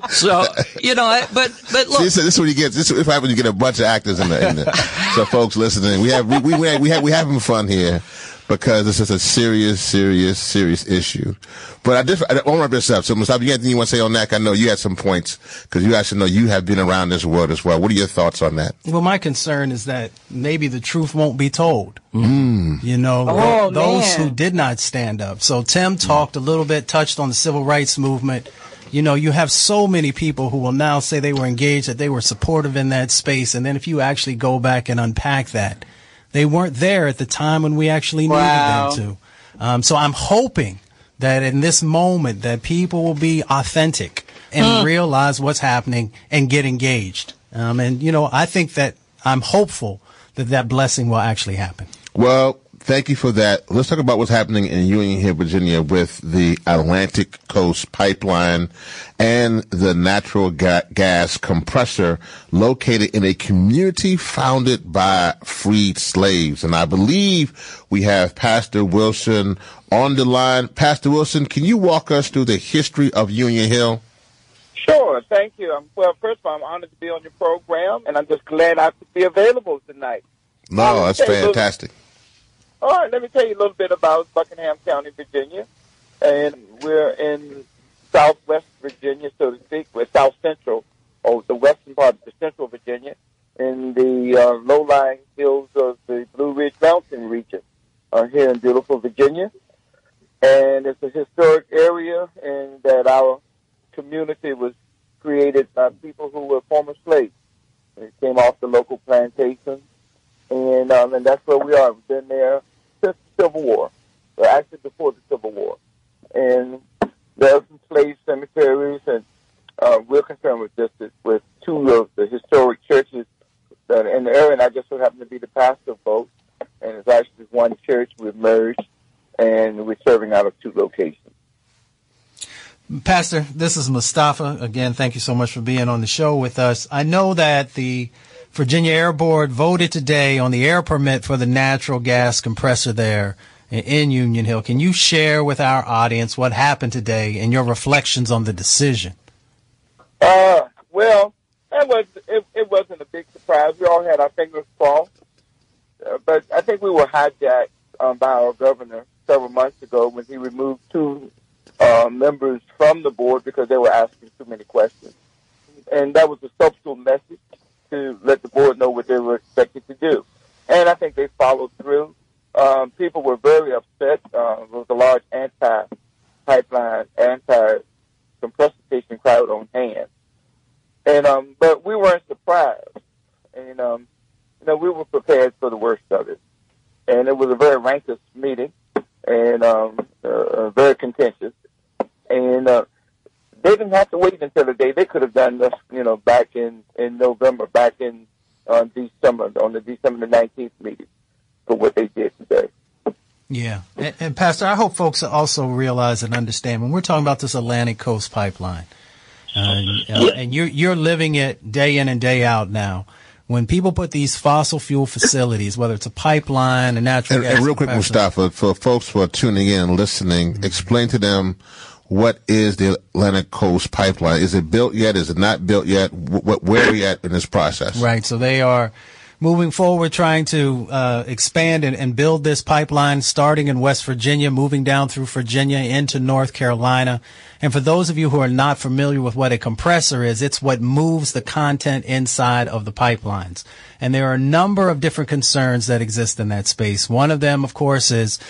[SPEAKER 6] *laughs* so you know, I, but but look,
[SPEAKER 2] See, this, is what you get. This is what happens when you get a bunch of actors in the. In the so, folks listening, we have we we we have, we having fun here because this is a serious, serious, serious issue. But I just, I want to wrap this up. So, Mustafa, you anything you want to say on that? I know you had some points because you actually know you have been around this world as well. What are your thoughts on that?
[SPEAKER 3] Well, my concern is that maybe the truth won't be told.
[SPEAKER 2] Mm.
[SPEAKER 3] You know,
[SPEAKER 4] oh,
[SPEAKER 3] those
[SPEAKER 4] man.
[SPEAKER 3] who did not stand up. So, Tim talked a little bit, touched on the civil rights movement. You know, you have so many people who will now say they were engaged, that they were supportive in that space. And then if you actually go back and unpack that, they weren't there at the time when we actually needed
[SPEAKER 4] wow.
[SPEAKER 3] them to. Um, so I'm hoping that in this moment that people will be authentic and mm. realize what's happening and get engaged. Um, and you know, I think that I'm hopeful that that blessing will actually happen.
[SPEAKER 2] Well, thank you for that. Let's talk about what's happening in Union Hill, Virginia with the Atlantic Coast Pipeline and the natural ga- gas compressor located in a community founded by freed slaves. And I believe we have Pastor Wilson on the line. Pastor Wilson, can you walk us through the history of Union Hill?
[SPEAKER 7] Sure, thank you. Um, well, first of all, I'm honored to be on your program, and I'm just glad I could be available tonight.
[SPEAKER 2] No, that's *laughs* fantastic.
[SPEAKER 7] All right, let me tell you a little bit about Buckingham County, Virginia. And we're in southwest Virginia, so to speak. We're south central, or the western part of the central Virginia, in the uh, low-lying hills of the Blue Ridge Mountain region uh, here in beautiful Virginia. And it's a historic area in that our community was created by people who were former slaves. They came off the local plantations, and um, and that's where we are. We've been there since the Civil War, or actually before the Civil War. And there are some slave cemeteries, and uh, we're concerned with just with two of the historic churches that in the area, and I just so happen to be the pastor of both. And it's actually one church we've merged, and we're serving out of two locations.
[SPEAKER 3] Pastor, this is Mustafa. Again, thank you so much for being on the show with us. I know that the Virginia Air Board voted today on the air permit for the natural gas compressor there in Union Hill. Can you share with our audience what happened today and your reflections on the decision?
[SPEAKER 7] Uh, well, that was it, it wasn't a big surprise. We all had our fingers crossed, uh, but I think we were hijacked um, by our governor several months ago when he removed two uh, members from the board because they were asking too many questions, and that was a subtle message to let the board know what they were expected to do. And I think they followed through. Um, people were very upset. Uh, there was a large anti-pipeline, anti-compressor station crowd on hand. And, um, but we weren't surprised. And, um, you know, we were prepared for the worst of it. And it was a very rancorous meeting and, um, uh, uh very contentious. And, uh, done this, you know, back in in November, back in on December on the December the nineteenth meeting for what they did today.
[SPEAKER 3] Yeah, and, and, Pastor, I hope folks also realize and understand when we're talking about this Atlantic Coast Pipeline, uh, and you're you're living it day in and day out now when people put these fossil fuel facilities, whether it's a pipeline, a natural
[SPEAKER 2] and,
[SPEAKER 3] gas.
[SPEAKER 2] And real quick, Mustafa, for folks who are tuning in listening, mm-hmm. explain to them what is the Atlantic Coast Pipeline? Is it built yet? Is it not built yet? Wh- where are we at in this process?
[SPEAKER 3] Right. So they are moving forward, trying to uh, expand and, and, build this pipeline, starting in West Virginia, moving down through Virginia into North Carolina. And for those of you who are not familiar with what a compressor is, it's what moves the content inside of the pipelines. And there are a number of different concerns that exist in that space. One of them, of course, is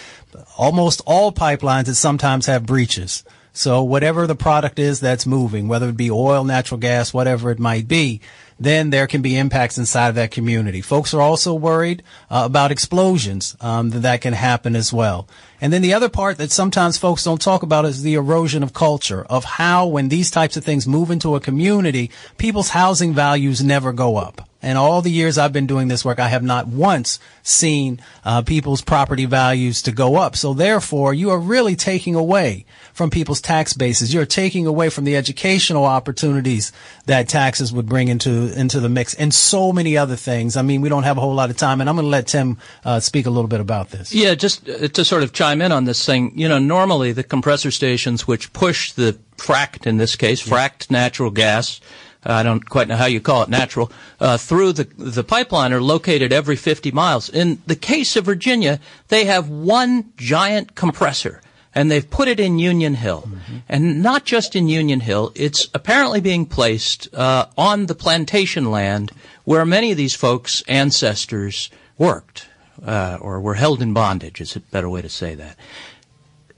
[SPEAKER 3] almost all pipelines that sometimes have breaches. So whatever the product is that's moving, whether it be oil, natural gas, whatever it might be, then there can be impacts inside of that community. Folks are also worried uh, about explosions um, that, that can happen as well. And then the other part that sometimes folks don't talk about is the erosion of culture, of how when these types of things move into a community, people's housing values never go up. And all the years I've been doing this work, I have not once seen uh, people's property values to go up. So therefore, you are really taking away from people's tax bases. You're taking away from the educational opportunities that taxes would bring into into the mix, and so many other things. I mean, we don't have a whole lot of time, and I'm going to let Tim uh, speak a little bit about this.
[SPEAKER 6] Yeah, just uh, to sort of chime in on this thing. You know, normally the compressor stations which push the fracked, in this case, fracked natural gas I don't quite know how you call it, natural, uh, through the, the pipeline are located every 50 miles. In the case of Virginia, they have one giant compressor and they've put it in Union Hill. Mm-hmm. And not just in Union Hill, it's apparently being placed uh, on the plantation land where many of these folks' ancestors worked uh, or were held in bondage, is a better way to say that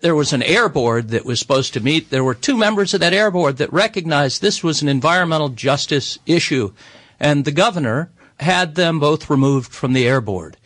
[SPEAKER 6] there was an air board that was supposed to meet. There were two members of that air board that recognized this was an environmental justice issue, and the governor had them both removed from the air board.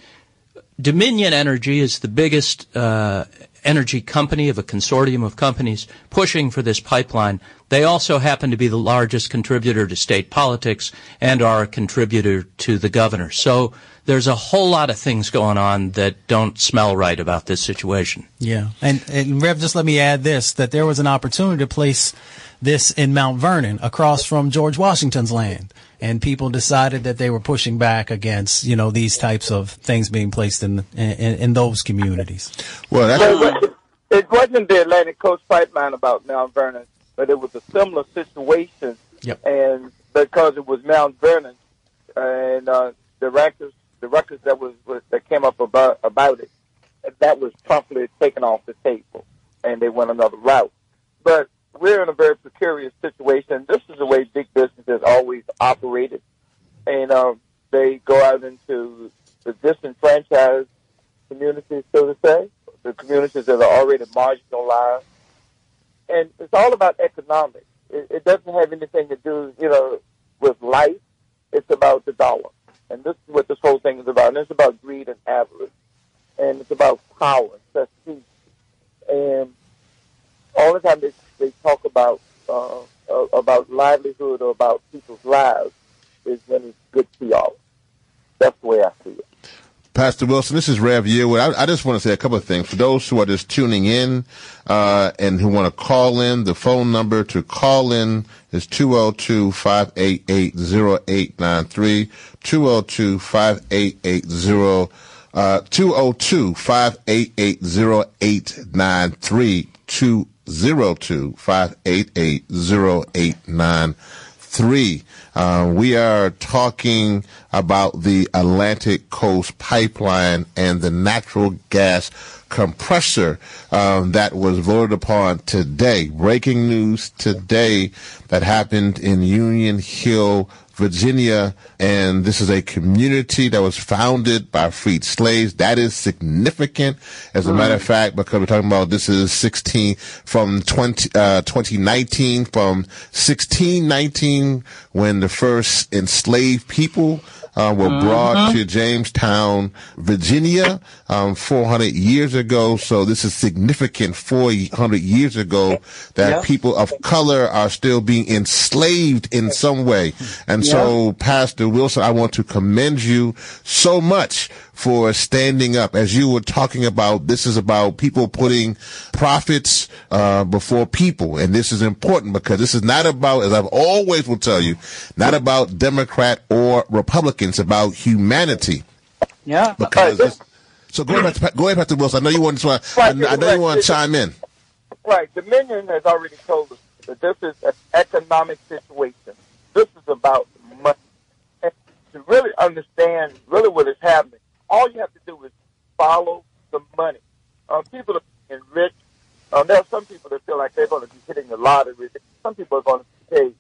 [SPEAKER 6] Dominion Energy is the biggest uh, energy company of a consortium of companies pushing for this pipeline. They also happen to be the largest contributor to state politics and are a contributor to the governor. So there's a whole lot of things going on that don't smell right about this situation.
[SPEAKER 3] Yeah. And, and Rev, just let me add this, that there was an opportunity to place this in Mount Vernon across from George Washington's land. And people decided that they were pushing back against, you know, these types of things being placed in in, in those communities.
[SPEAKER 7] Well, that's- it wasn't the Atlantic Coast Pipeline about Mount Vernon, but it was a similar situation.
[SPEAKER 3] Yep.
[SPEAKER 7] And because it was Mount Vernon, and uh, the records the records that was, was that came up about about it, that was promptly taken off the table, and they went another route. But we're in a very precarious situation. This is the way big business has always operated, and uh, they go out into the disenfranchised communities, so to say, the communities that are already marginalized, and it's all about economics. It, it doesn't have anything to do, you know, with life. It's about the dollar. And this is what this whole thing is about. And it's about greed and avarice. And it's about power, prestige. And all the time they, they talk about uh, uh, about livelihood or about people's lives is when it's good PR. That's the way I see it.
[SPEAKER 2] Pastor Wilson, this is Rev Yearwood. I, I, just want to say a couple of things. For those who are just tuning in uh, and who want to call in, the phone number to call in is 202-588-0893, 202-588-0893, uh, 202-588-0893, 202-588-0893 uh, we are talking about the Atlantic Coast Pipeline and the natural gas compressor um, that was voted upon today. Breaking news today that happened in Union Hill, Virginia, and this is a community that was founded by freed slaves. That is significant, as a matter of fact, because we're talking about this is 16 from 20, uh, 2019, from 1619 when the first enslaved people uh, were mm-hmm. brought to Jamestown, Virginia, um, 400 years ago. So this is significant 400 years ago that yep. people of color are still being enslaved in some way. And yep. so, Pastor Wilson, I want to commend you so much for standing up. As you were talking about, this is about people putting profits uh, before people, and this is important because this is not about, as I've always will tell you, not about Democrat or Republicans, about humanity.
[SPEAKER 4] Yeah.
[SPEAKER 2] Because uh, so go ahead, go ahead, Wilson. I know you want to. Right, I, I know right, you want to chime in.
[SPEAKER 7] Right. Dominion has already told us that this is an economic situation. This is about money. And to really understand really what is happening, all you have to do is follow the money. Um, people are being rich. Um, there are some people that feel like they're going to be hitting the lottery. Some people are going to pay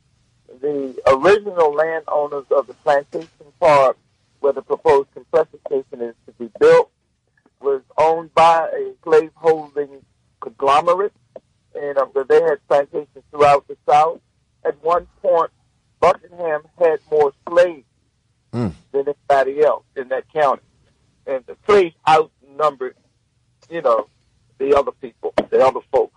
[SPEAKER 7] the original landowners of the plantation park where the proposed compressor station is to be built was owned by a slave-holding conglomerate, and um, they had plantations throughout the South. At one point, Buckingham had more slaves mm. than anybody else in that county and the slaves outnumbered, you know, the other people, the other folk.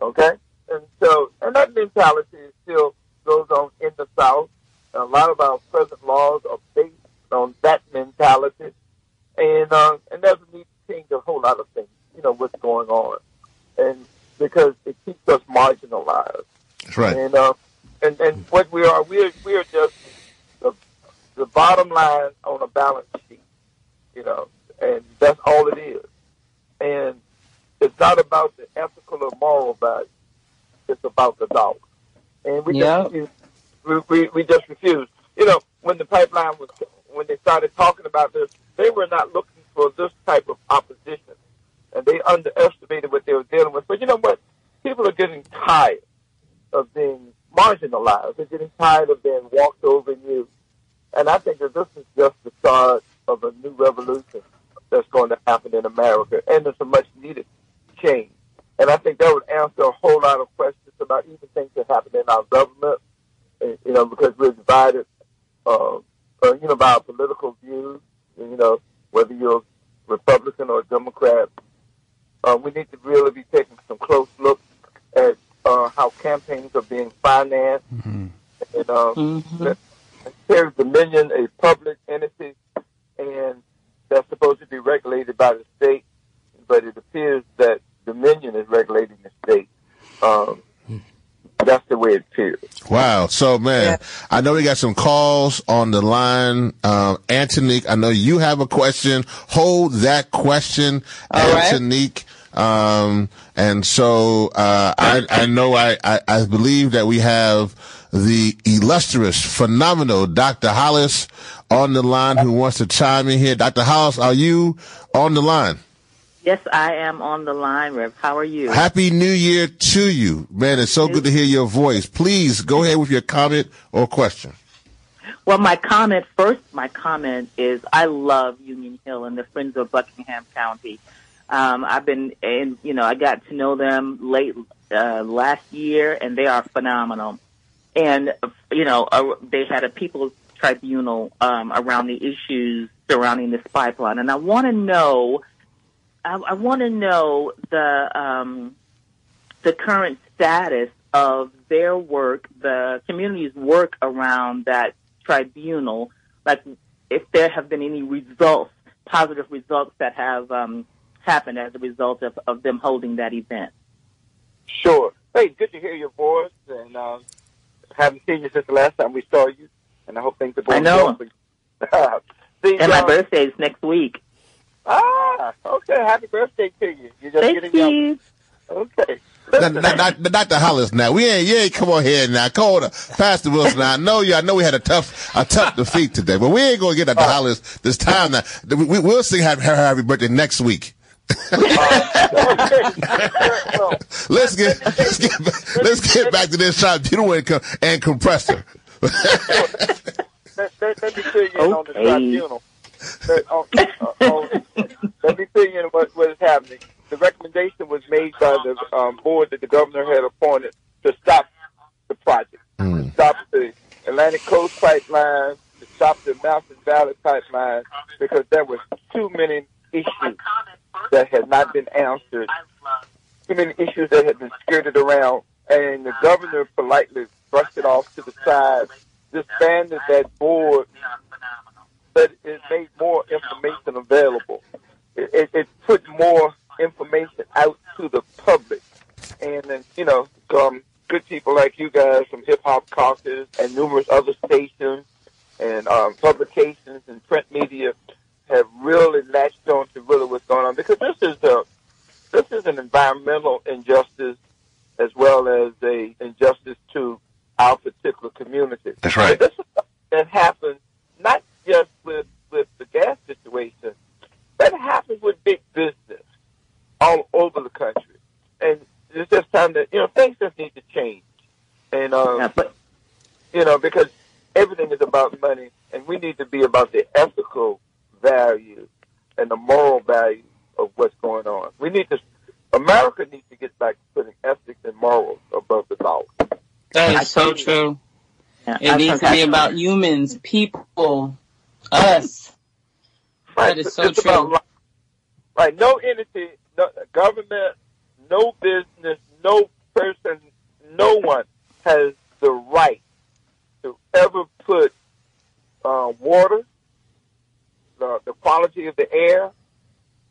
[SPEAKER 7] Okay? And so, and that mentality still goes on in the South. A lot of our present laws are based on that mentality. And, uh, and doesn't need to change a whole lot of things, you know, what's going on. And because it keeps us marginalized.
[SPEAKER 2] That's right.
[SPEAKER 7] And, uh, and, and what we are, we are, we are just the, the bottom line on a balance sheet you know, and that's all it is. And it's not about the ethical or moral value. It's about the dollar. And we yep. just we, we, we just refuse. You know, when the pipeline was when they started talking about this, they were not looking for this type of opposition, and they underestimated what they were dealing with. But you know what? People are getting tired of being marginalized. They're getting tired of being walked over and used. And I think that this is just the start of a new revolution that's going to happen in America, and it's a much needed change. And I think that would answer a whole lot of questions about even things that happen in our government, you know, because we're divided, uh, uh, you know, by our political views, you know, whether you're Republican or Democrat. Uh, we need to really be taking some close looks at uh, how campaigns are being financed. Mm-hmm. And uh, mm-hmm. Dominion, a public entity, and that's supposed to be regulated by the state, but it appears that Dominion is regulating the state. Um, that's the way it appears.
[SPEAKER 2] Wow. So, man, yeah. I know we got some calls on the line. Um, Antonique, I know you have a question. Hold that question, All Antonique. Right. Um, and so, uh, I, I know I, I, I believe that we have the illustrious, phenomenal Dr. Hollis on the line who wants to chime in here. Dr. Hollis, are you on the line?
[SPEAKER 8] Yes, I am on the line, Rev. How are you?
[SPEAKER 2] Happy New Year to you. Man, it's so good to hear your voice. Please go ahead with your comment or question.
[SPEAKER 8] Well, my comment first, my comment is I love Union Hill and the Friends of Buckingham County. Um, I've been, and you know, I got to know them late uh, last year, and they are phenomenal. And you know uh, they had a people's tribunal um, around the issues surrounding this pipeline, and I want to know, I, I want to know the um, the current status of their work, the community's work around that tribunal, like if there have been any results, positive results that have um, happened as a result of, of them holding that event.
[SPEAKER 7] Sure. Hey, good to hear your voice, and uh, haven't seen you since the last time we saw you, and I hope things are going
[SPEAKER 8] I know.
[SPEAKER 7] well. *laughs*
[SPEAKER 8] See, and my um, birthday is next week.
[SPEAKER 7] Ah, okay. Happy birthday to you. You're just
[SPEAKER 8] Thank
[SPEAKER 7] getting
[SPEAKER 8] you.
[SPEAKER 7] Okay.
[SPEAKER 2] Not, not, not, not the Hollis now. We ain't, you ain't come on here now. Come on, Pastor Wilson. I know you. I know we had a tough, a tough *laughs* defeat today, but we ain't gonna get at the uh, Hollis this time. Now we, will sing happy, happy birthday next week. *laughs* let's get let's get back, let's get back to this tribunal and, and compressor.
[SPEAKER 7] let, *laughs* let, let, me fill you in okay. on the tribunal. Let, uh, uh, let me fill you in what, what is happening. The recommendation was made by the um, board that the governor had appointed to stop the project, mm. stop the Atlantic Coast Pipeline, to stopped the Mountain Valley pipeline because there were too many issues that had not been answered, too many issues that had been skirted around, and the governor politely brushed it off to the side, disbanded that board, but it made more information available. It, it, it put more information out to the public. And then, you know, some good people like you guys from Hip Hop Caucus and numerous other stations and um, publications and print media have really latched on to really what's going on because this is a this is an environmental injustice as well as a injustice to our particular community.
[SPEAKER 2] That's right.
[SPEAKER 7] And this is that happens not just with with the gas situation, that happens with big business all over the country, and it's just time that you know things just need to change, and um,
[SPEAKER 8] Yeah, but
[SPEAKER 7] you know because everything is about money, and we need to be about the ethical value and the moral value of what's going on. We need to. America needs to get back to putting ethics and morals above the dollar.
[SPEAKER 4] That is I
[SPEAKER 8] so
[SPEAKER 4] true.
[SPEAKER 8] yeah,
[SPEAKER 4] It needs to be
[SPEAKER 8] forgot-
[SPEAKER 4] about humans, people, us. Right. That is so
[SPEAKER 7] it's
[SPEAKER 4] true.
[SPEAKER 7] About, right, no entity, no government, no business, no person, no one has the right to ever put uh, water, the, the quality of the air,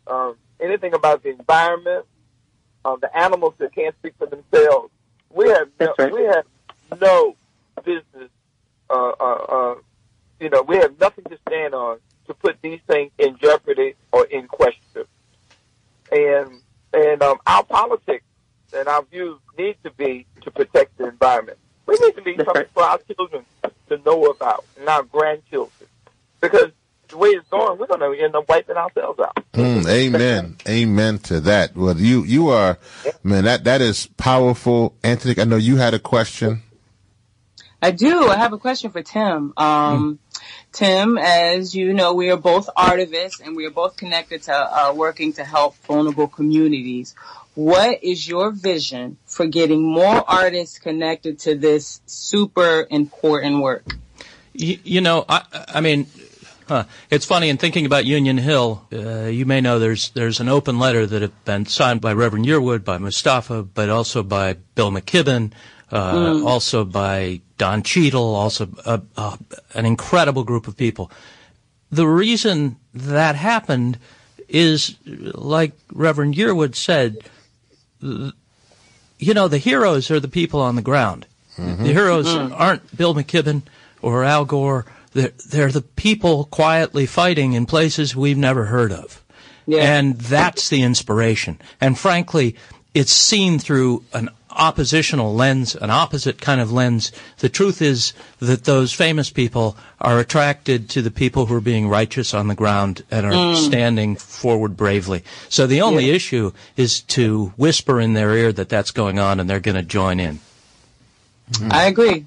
[SPEAKER 7] um, anything about the environment, uh, the animals that can't speak for themselves. We have no,
[SPEAKER 8] right.
[SPEAKER 7] we have no business. Uh, uh, uh, you know, we have nothing to stand on to put these things in jeopardy or in question. And and um, our politics and our views need to be to protect the environment. We need to be
[SPEAKER 8] That's
[SPEAKER 7] something
[SPEAKER 8] right.
[SPEAKER 7] for our children to know about and our grandchildren. Because the way it's going, we're going to end up wiping ourselves out.
[SPEAKER 2] Mm, amen. *laughs* Amen to that. Well, you, you are, man, that, that is powerful. Antonique, I know you had a question.
[SPEAKER 4] I do. I have a question for Tim. Um, Tim, as you know, we are both artivists and we are both connected to uh, working to help vulnerable communities. What is your vision for getting more artists connected to this super important work?
[SPEAKER 6] You, you know, I, I mean, huh, it's funny in thinking about Union Hill. Uh, you may know there's there's an open letter that had been signed by Reverend Yearwood, by Mustafa, but also by Bill McKibben, uh, also by Don Cheadle, also uh, uh, an incredible group of people. The reason that happened is, like Reverend Yearwood said, you know, the heroes are the people on the ground. The heroes aren't Bill McKibben or Al Gore. They're, they're the people quietly fighting in places we've never heard of. And that's the inspiration. And frankly, it's seen through an oppositional lens, an opposite kind of lens. The truth is that those famous people are attracted to the people who are being righteous on the ground and are standing forward bravely. So the only issue is to whisper in their ear that that's going on and they're going to join in.
[SPEAKER 4] I agree.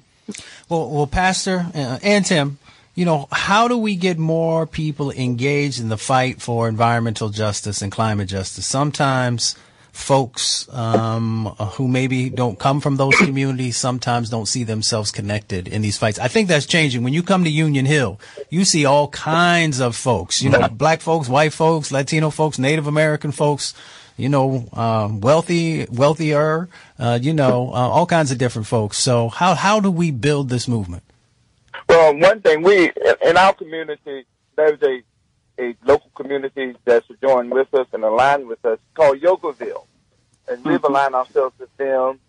[SPEAKER 3] Well, well, Pastor uh, and Tim, you know, how do we get more people engaged in the fight for environmental justice and climate justice? Sometimes folks um, who maybe don't come from those communities sometimes don't see themselves connected in these fights. I think that's changing. When you come to Union Hill, you see all kinds of folks, you know, black folks, white folks, Latino folks, Native American folks, you know, um, wealthy, wealthier, uh, you know, uh, all kinds of different folks. So how, how do we build this movement?
[SPEAKER 7] Well, one thing we in our community, there's a a local community that's joined with us and aligned with us called Yogaville, and we've aligned ourselves with them.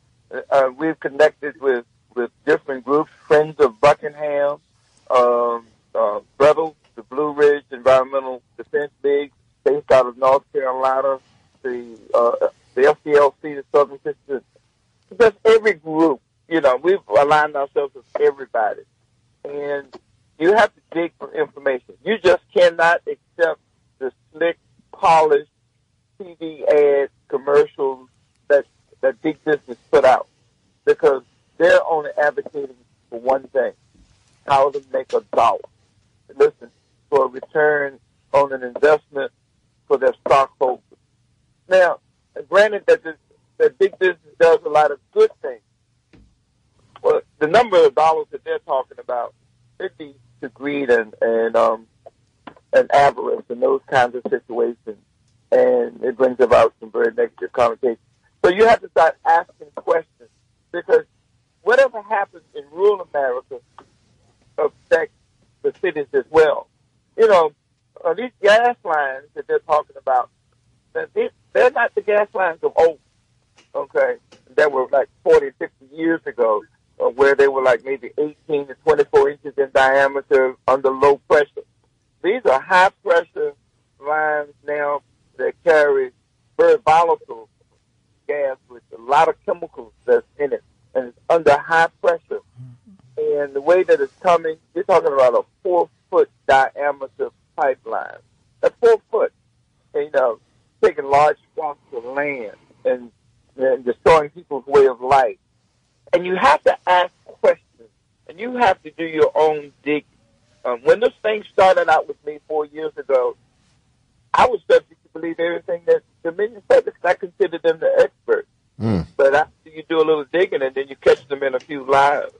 [SPEAKER 7] Uh, we've connected with with different groups, Friends of Buckingham, um, uh, Rebel, the Blue Ridge Environmental Defense League, based out of North Carolina, the uh, the SCLC, the Southern Sisters, just every group. You know, we've aligned ourselves with everybody and you have to dig for information. You just cannot accept the slick, polished TV ads, commercials that that big business put out because they're only advocating for one thing: how to make a dollar. Listen, for a return on an investment for their stockholders. Now, granted that this, that big business does a lot of good things, the number of dollars that they're talking about, it'd be to greed and and um, and avarice and those kinds of situations, and it brings about some very negative connotations. So you have to start asking questions because whatever happens in rural America affects the cities as well. You know, uh, these gas lines that they're talking about, they're not the gas lines of old, okay, that were like 40, 50 years ago, where they were like maybe 18 to 24 inches in diameter under low pressure. These are high pressure lines now that carry very volatile gas with a lot of chemicals that's in it, and it's under high pressure. And the way that it's coming, you're talking about a four foot diameter pipeline. A four foot. You know, taking large swaths of land and, and destroying people's way of life. And you have to ask questions, and you have to do your own digging. Um, when this thing started out with me four years ago, I was subject to believe everything that Dominion said because I considered them the experts. Mm. But after you do a little digging, and then you catch them in a few lies,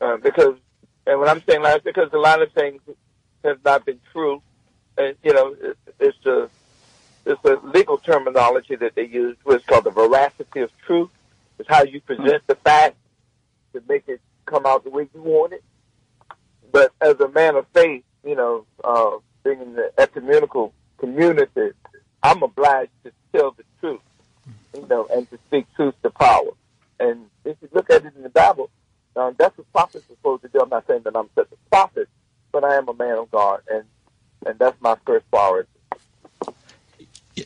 [SPEAKER 7] uh, because and when I'm saying lies, because a lot of things have not been true, and you know, it, it's a it's a legal terminology that they use, what's called the veracity of truth. It's how you present the fact to make it come out the way you want it. But as a man of faith, you know, uh, being in the ecumenical community, I'm obliged to tell the truth, you know, and to speak truth to power. And if you look at it in the Bible, um, that's what prophets are supposed to do. I'm not saying that I'm such a prophet, but I am a man of God, and and that's my first priority.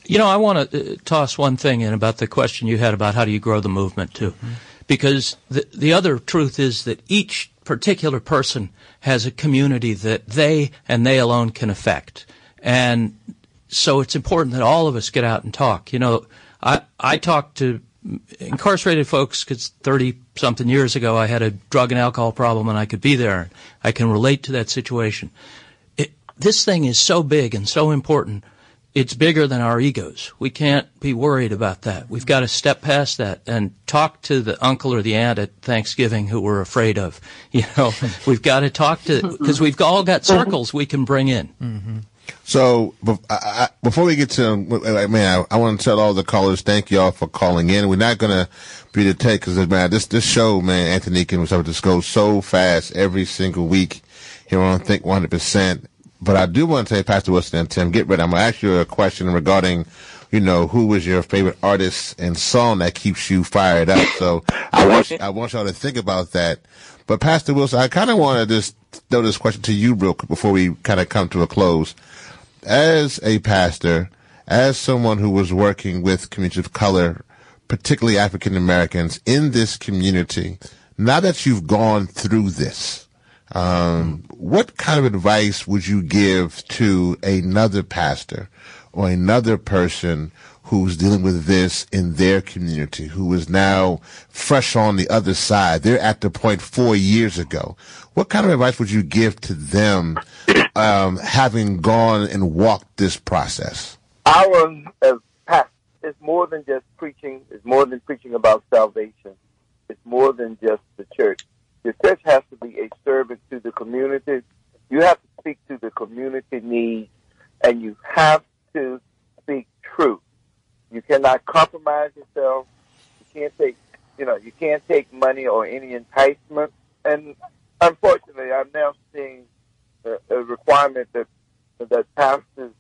[SPEAKER 6] You know, I want to uh, toss one thing in about the question you had about how do you grow the movement too, mm-hmm. because the the other truth is that each particular person has a community that they and they alone can affect, and so it's important that all of us get out and talk. You know, I I talk to incarcerated folks because 30 something years ago I had a drug and alcohol problem and I could be there. I can relate to that situation. It, this thing is so big and so important. It's bigger than our egos. We can't be worried about that. We've got to step past that and talk to the uncle or the aunt at Thanksgiving who we're afraid of. *laughs* You know, we've got to talk to, because we've all got circles we can bring in. Mm-hmm.
[SPEAKER 2] So I, before we get to, man, I, I, want to tell all the callers, thank y'all for calling in. We're not to be the take because, man, this, this show, man, Anthony can just goes so fast every single week here on Think 100%. But I do want to say, Pastor Wilson and Tim, get ready. I'm going to ask you a question regarding, you know, who was your favorite artist and song that keeps you fired up. So I want, I want y'all to think about that. But Pastor Wilson, I kind of want to just throw this question to you real quick before we kind of come to a close as a pastor, as someone who was working with communities of color, particularly African Americans in this community, now that you've gone through this, um, what kind of advice would you give to another pastor or another person who's dealing with this in their community, who is now fresh on the other side? They're at the point four years ago. What kind of advice would you give to them um, having gone and walked this process?
[SPEAKER 7] Our as pastors, it's more than just preaching. It's more than preaching about salvation. It's more than just the church. The church has to be a servant to the community. You have to speak to the community needs, and you have to speak truth. You cannot compromise yourself. You can't take, you know, you can't take money or any enticement. And unfortunately, I'm now seeing a, a requirement that that pastors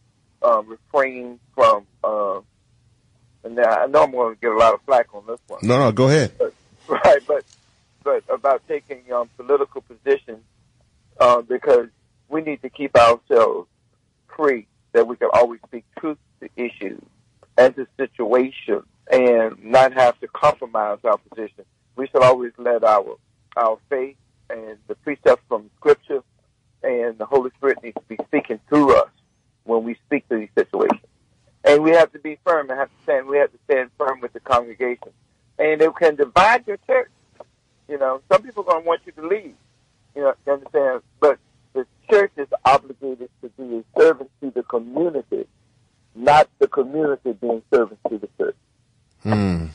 [SPEAKER 7] uh, refrain from. Uh, and I know I'm going to get a lot of flack on this one.
[SPEAKER 2] No, no, go ahead.
[SPEAKER 7] But, *laughs* right, but but about taking um, political positions uh, because we need to keep ourselves free, that we can always speak truth to issues and to situations, and not have to compromise our position. We should always let our our faith and the precepts from Scripture and the Holy Spirit needs to be speaking through us when we speak to these situations. And we have to be firm and have to stand. We have to stand firm with the congregation, and it can divide your church. You know, some people are going to want you to leave. You know, you understand? But the church is obligated to be a servant to the community, not the community being servants to the church.
[SPEAKER 2] Hmm.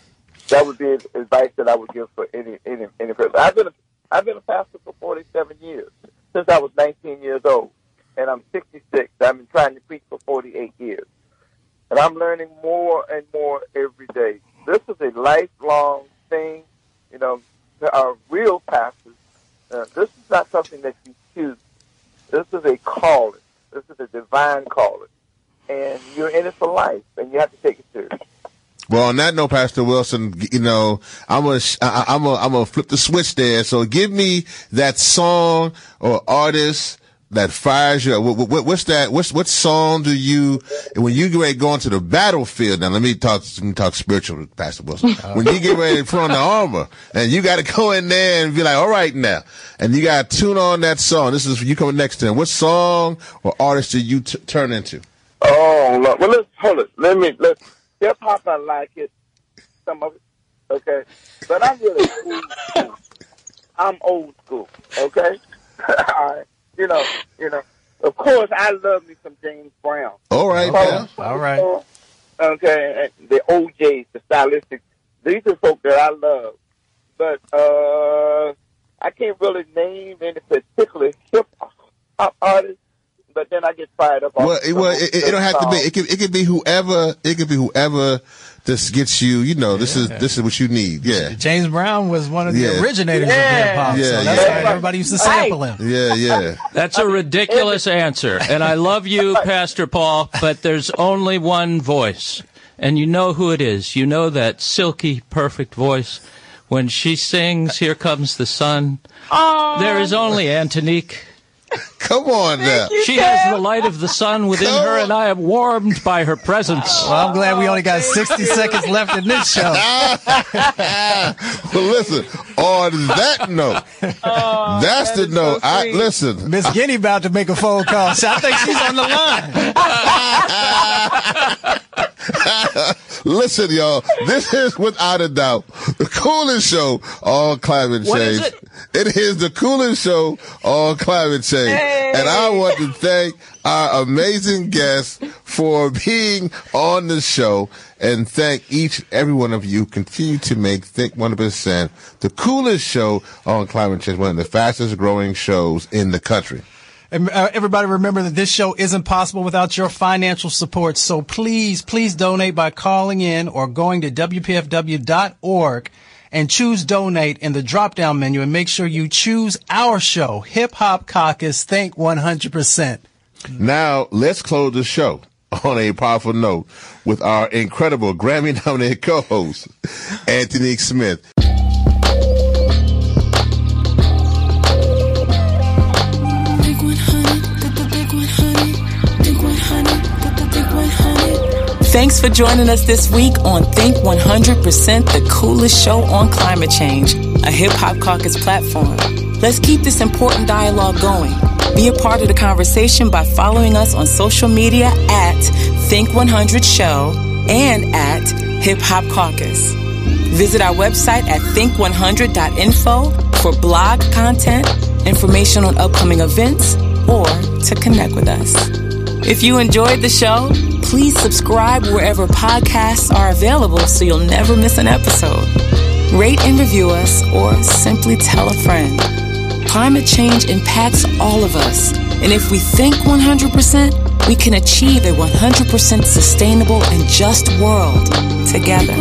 [SPEAKER 7] That would be advice that I would give for any any any person. I've been a, I've been a pastor for 47 years since I was 19 years old, and I'm 66. I've been trying to preach for 48 years. And I'm learning more and more every day. This is a lifelong thing. You know, our real pastors, uh, this is not something that you choose. This is a calling. This is a divine calling. And you're in it for life, and you have to take it serious.
[SPEAKER 2] Well, on that note, Pastor Wilson, you know, I'm gonna, I'm gonna, I'm gonna flip the switch there. So give me that song or artist that fires you. What, what, what's that? What's what song do you when you get ready to go into the battlefield? Now let me talk. Let me talk spiritual, Pastor Wilson. Uh-huh. when you get ready to put on the armor and you got to *laughs* go in there and be like, all right now, and you got to tune on that song. This is you coming next to them. What song or artist do you t- turn into?
[SPEAKER 7] Oh, Lord. well, let's hold it. Let me let's hip hop. I like it. Some of it, okay, but I'm really old school. I'm old school. Okay, *laughs* all right you know, you know. Of course, I love me some James Brown.
[SPEAKER 2] All right,
[SPEAKER 3] yeah. all right.
[SPEAKER 7] Okay, the O'Jays, the stylistic. These are folk that I love, but uh, I can't really name any particular hip hop artist. But then I get fired up.
[SPEAKER 2] Well, it, well, it, it, don't have to be. It could, it could be whoever. It could be whoever this gets you, you know, this is this is what you need. Yeah.
[SPEAKER 3] James Brown was one of the yeah. originators yeah. of hip hop. Yeah, so that's yeah. why everybody used to sample him.
[SPEAKER 2] Yeah, yeah. *laughs*
[SPEAKER 6] That's a ridiculous answer. And I love you, *laughs* Pastor Paul, but there's only one voice. And you know who it is. You know that silky, perfect voice. When she sings, Here Comes the Sun, oh. there is only Antonique. *laughs*
[SPEAKER 2] Come on now.
[SPEAKER 6] You, she has the light of the sun within Come her, and I am warmed by her presence.
[SPEAKER 3] Oh, well, I'm glad we only got 60 seconds left in this show. *laughs*
[SPEAKER 2] well, listen, on that note, oh, that's that the note. So I listen.
[SPEAKER 3] Miss Guinee about to make a phone call. So I think she's on
[SPEAKER 2] the line. *laughs* *laughs* listen, y'all, this is without a doubt the coolest show on climate change.
[SPEAKER 6] It?
[SPEAKER 2] it is the coolest show on climate change. Hey. And I want to thank our amazing guests for being on the show and thank each and every one of you continue to make Think 100% the coolest show on climate change, one of the fastest growing shows in the country.
[SPEAKER 3] Uh, everybody remember that this show isn't possible without your financial support. So please, please donate by calling in or going to WPFW.org and choose donate in the drop down menu and make sure you choose our show, Hip Hop Caucus Think 100%.
[SPEAKER 2] Now, let's close the show on a powerful note with our incredible Grammy nominated co host, Antonique Smith.
[SPEAKER 4] Thanks for joining us this week on Think 100%, the coolest show on climate change, a hip hop caucus platform. Let's keep this important dialogue going. Be a part of the conversation by following us on social media at Think 100 Show and at Hip Hop Caucus. Visit our website at think100.info for blog content, information on upcoming events, or to connect with us. If you enjoyed the show, please subscribe wherever podcasts are available so you'll never miss an episode. Rate and review us or simply tell a friend. Climate change impacts all of us, and if we think 100%, we can achieve a 100% sustainable and just world together.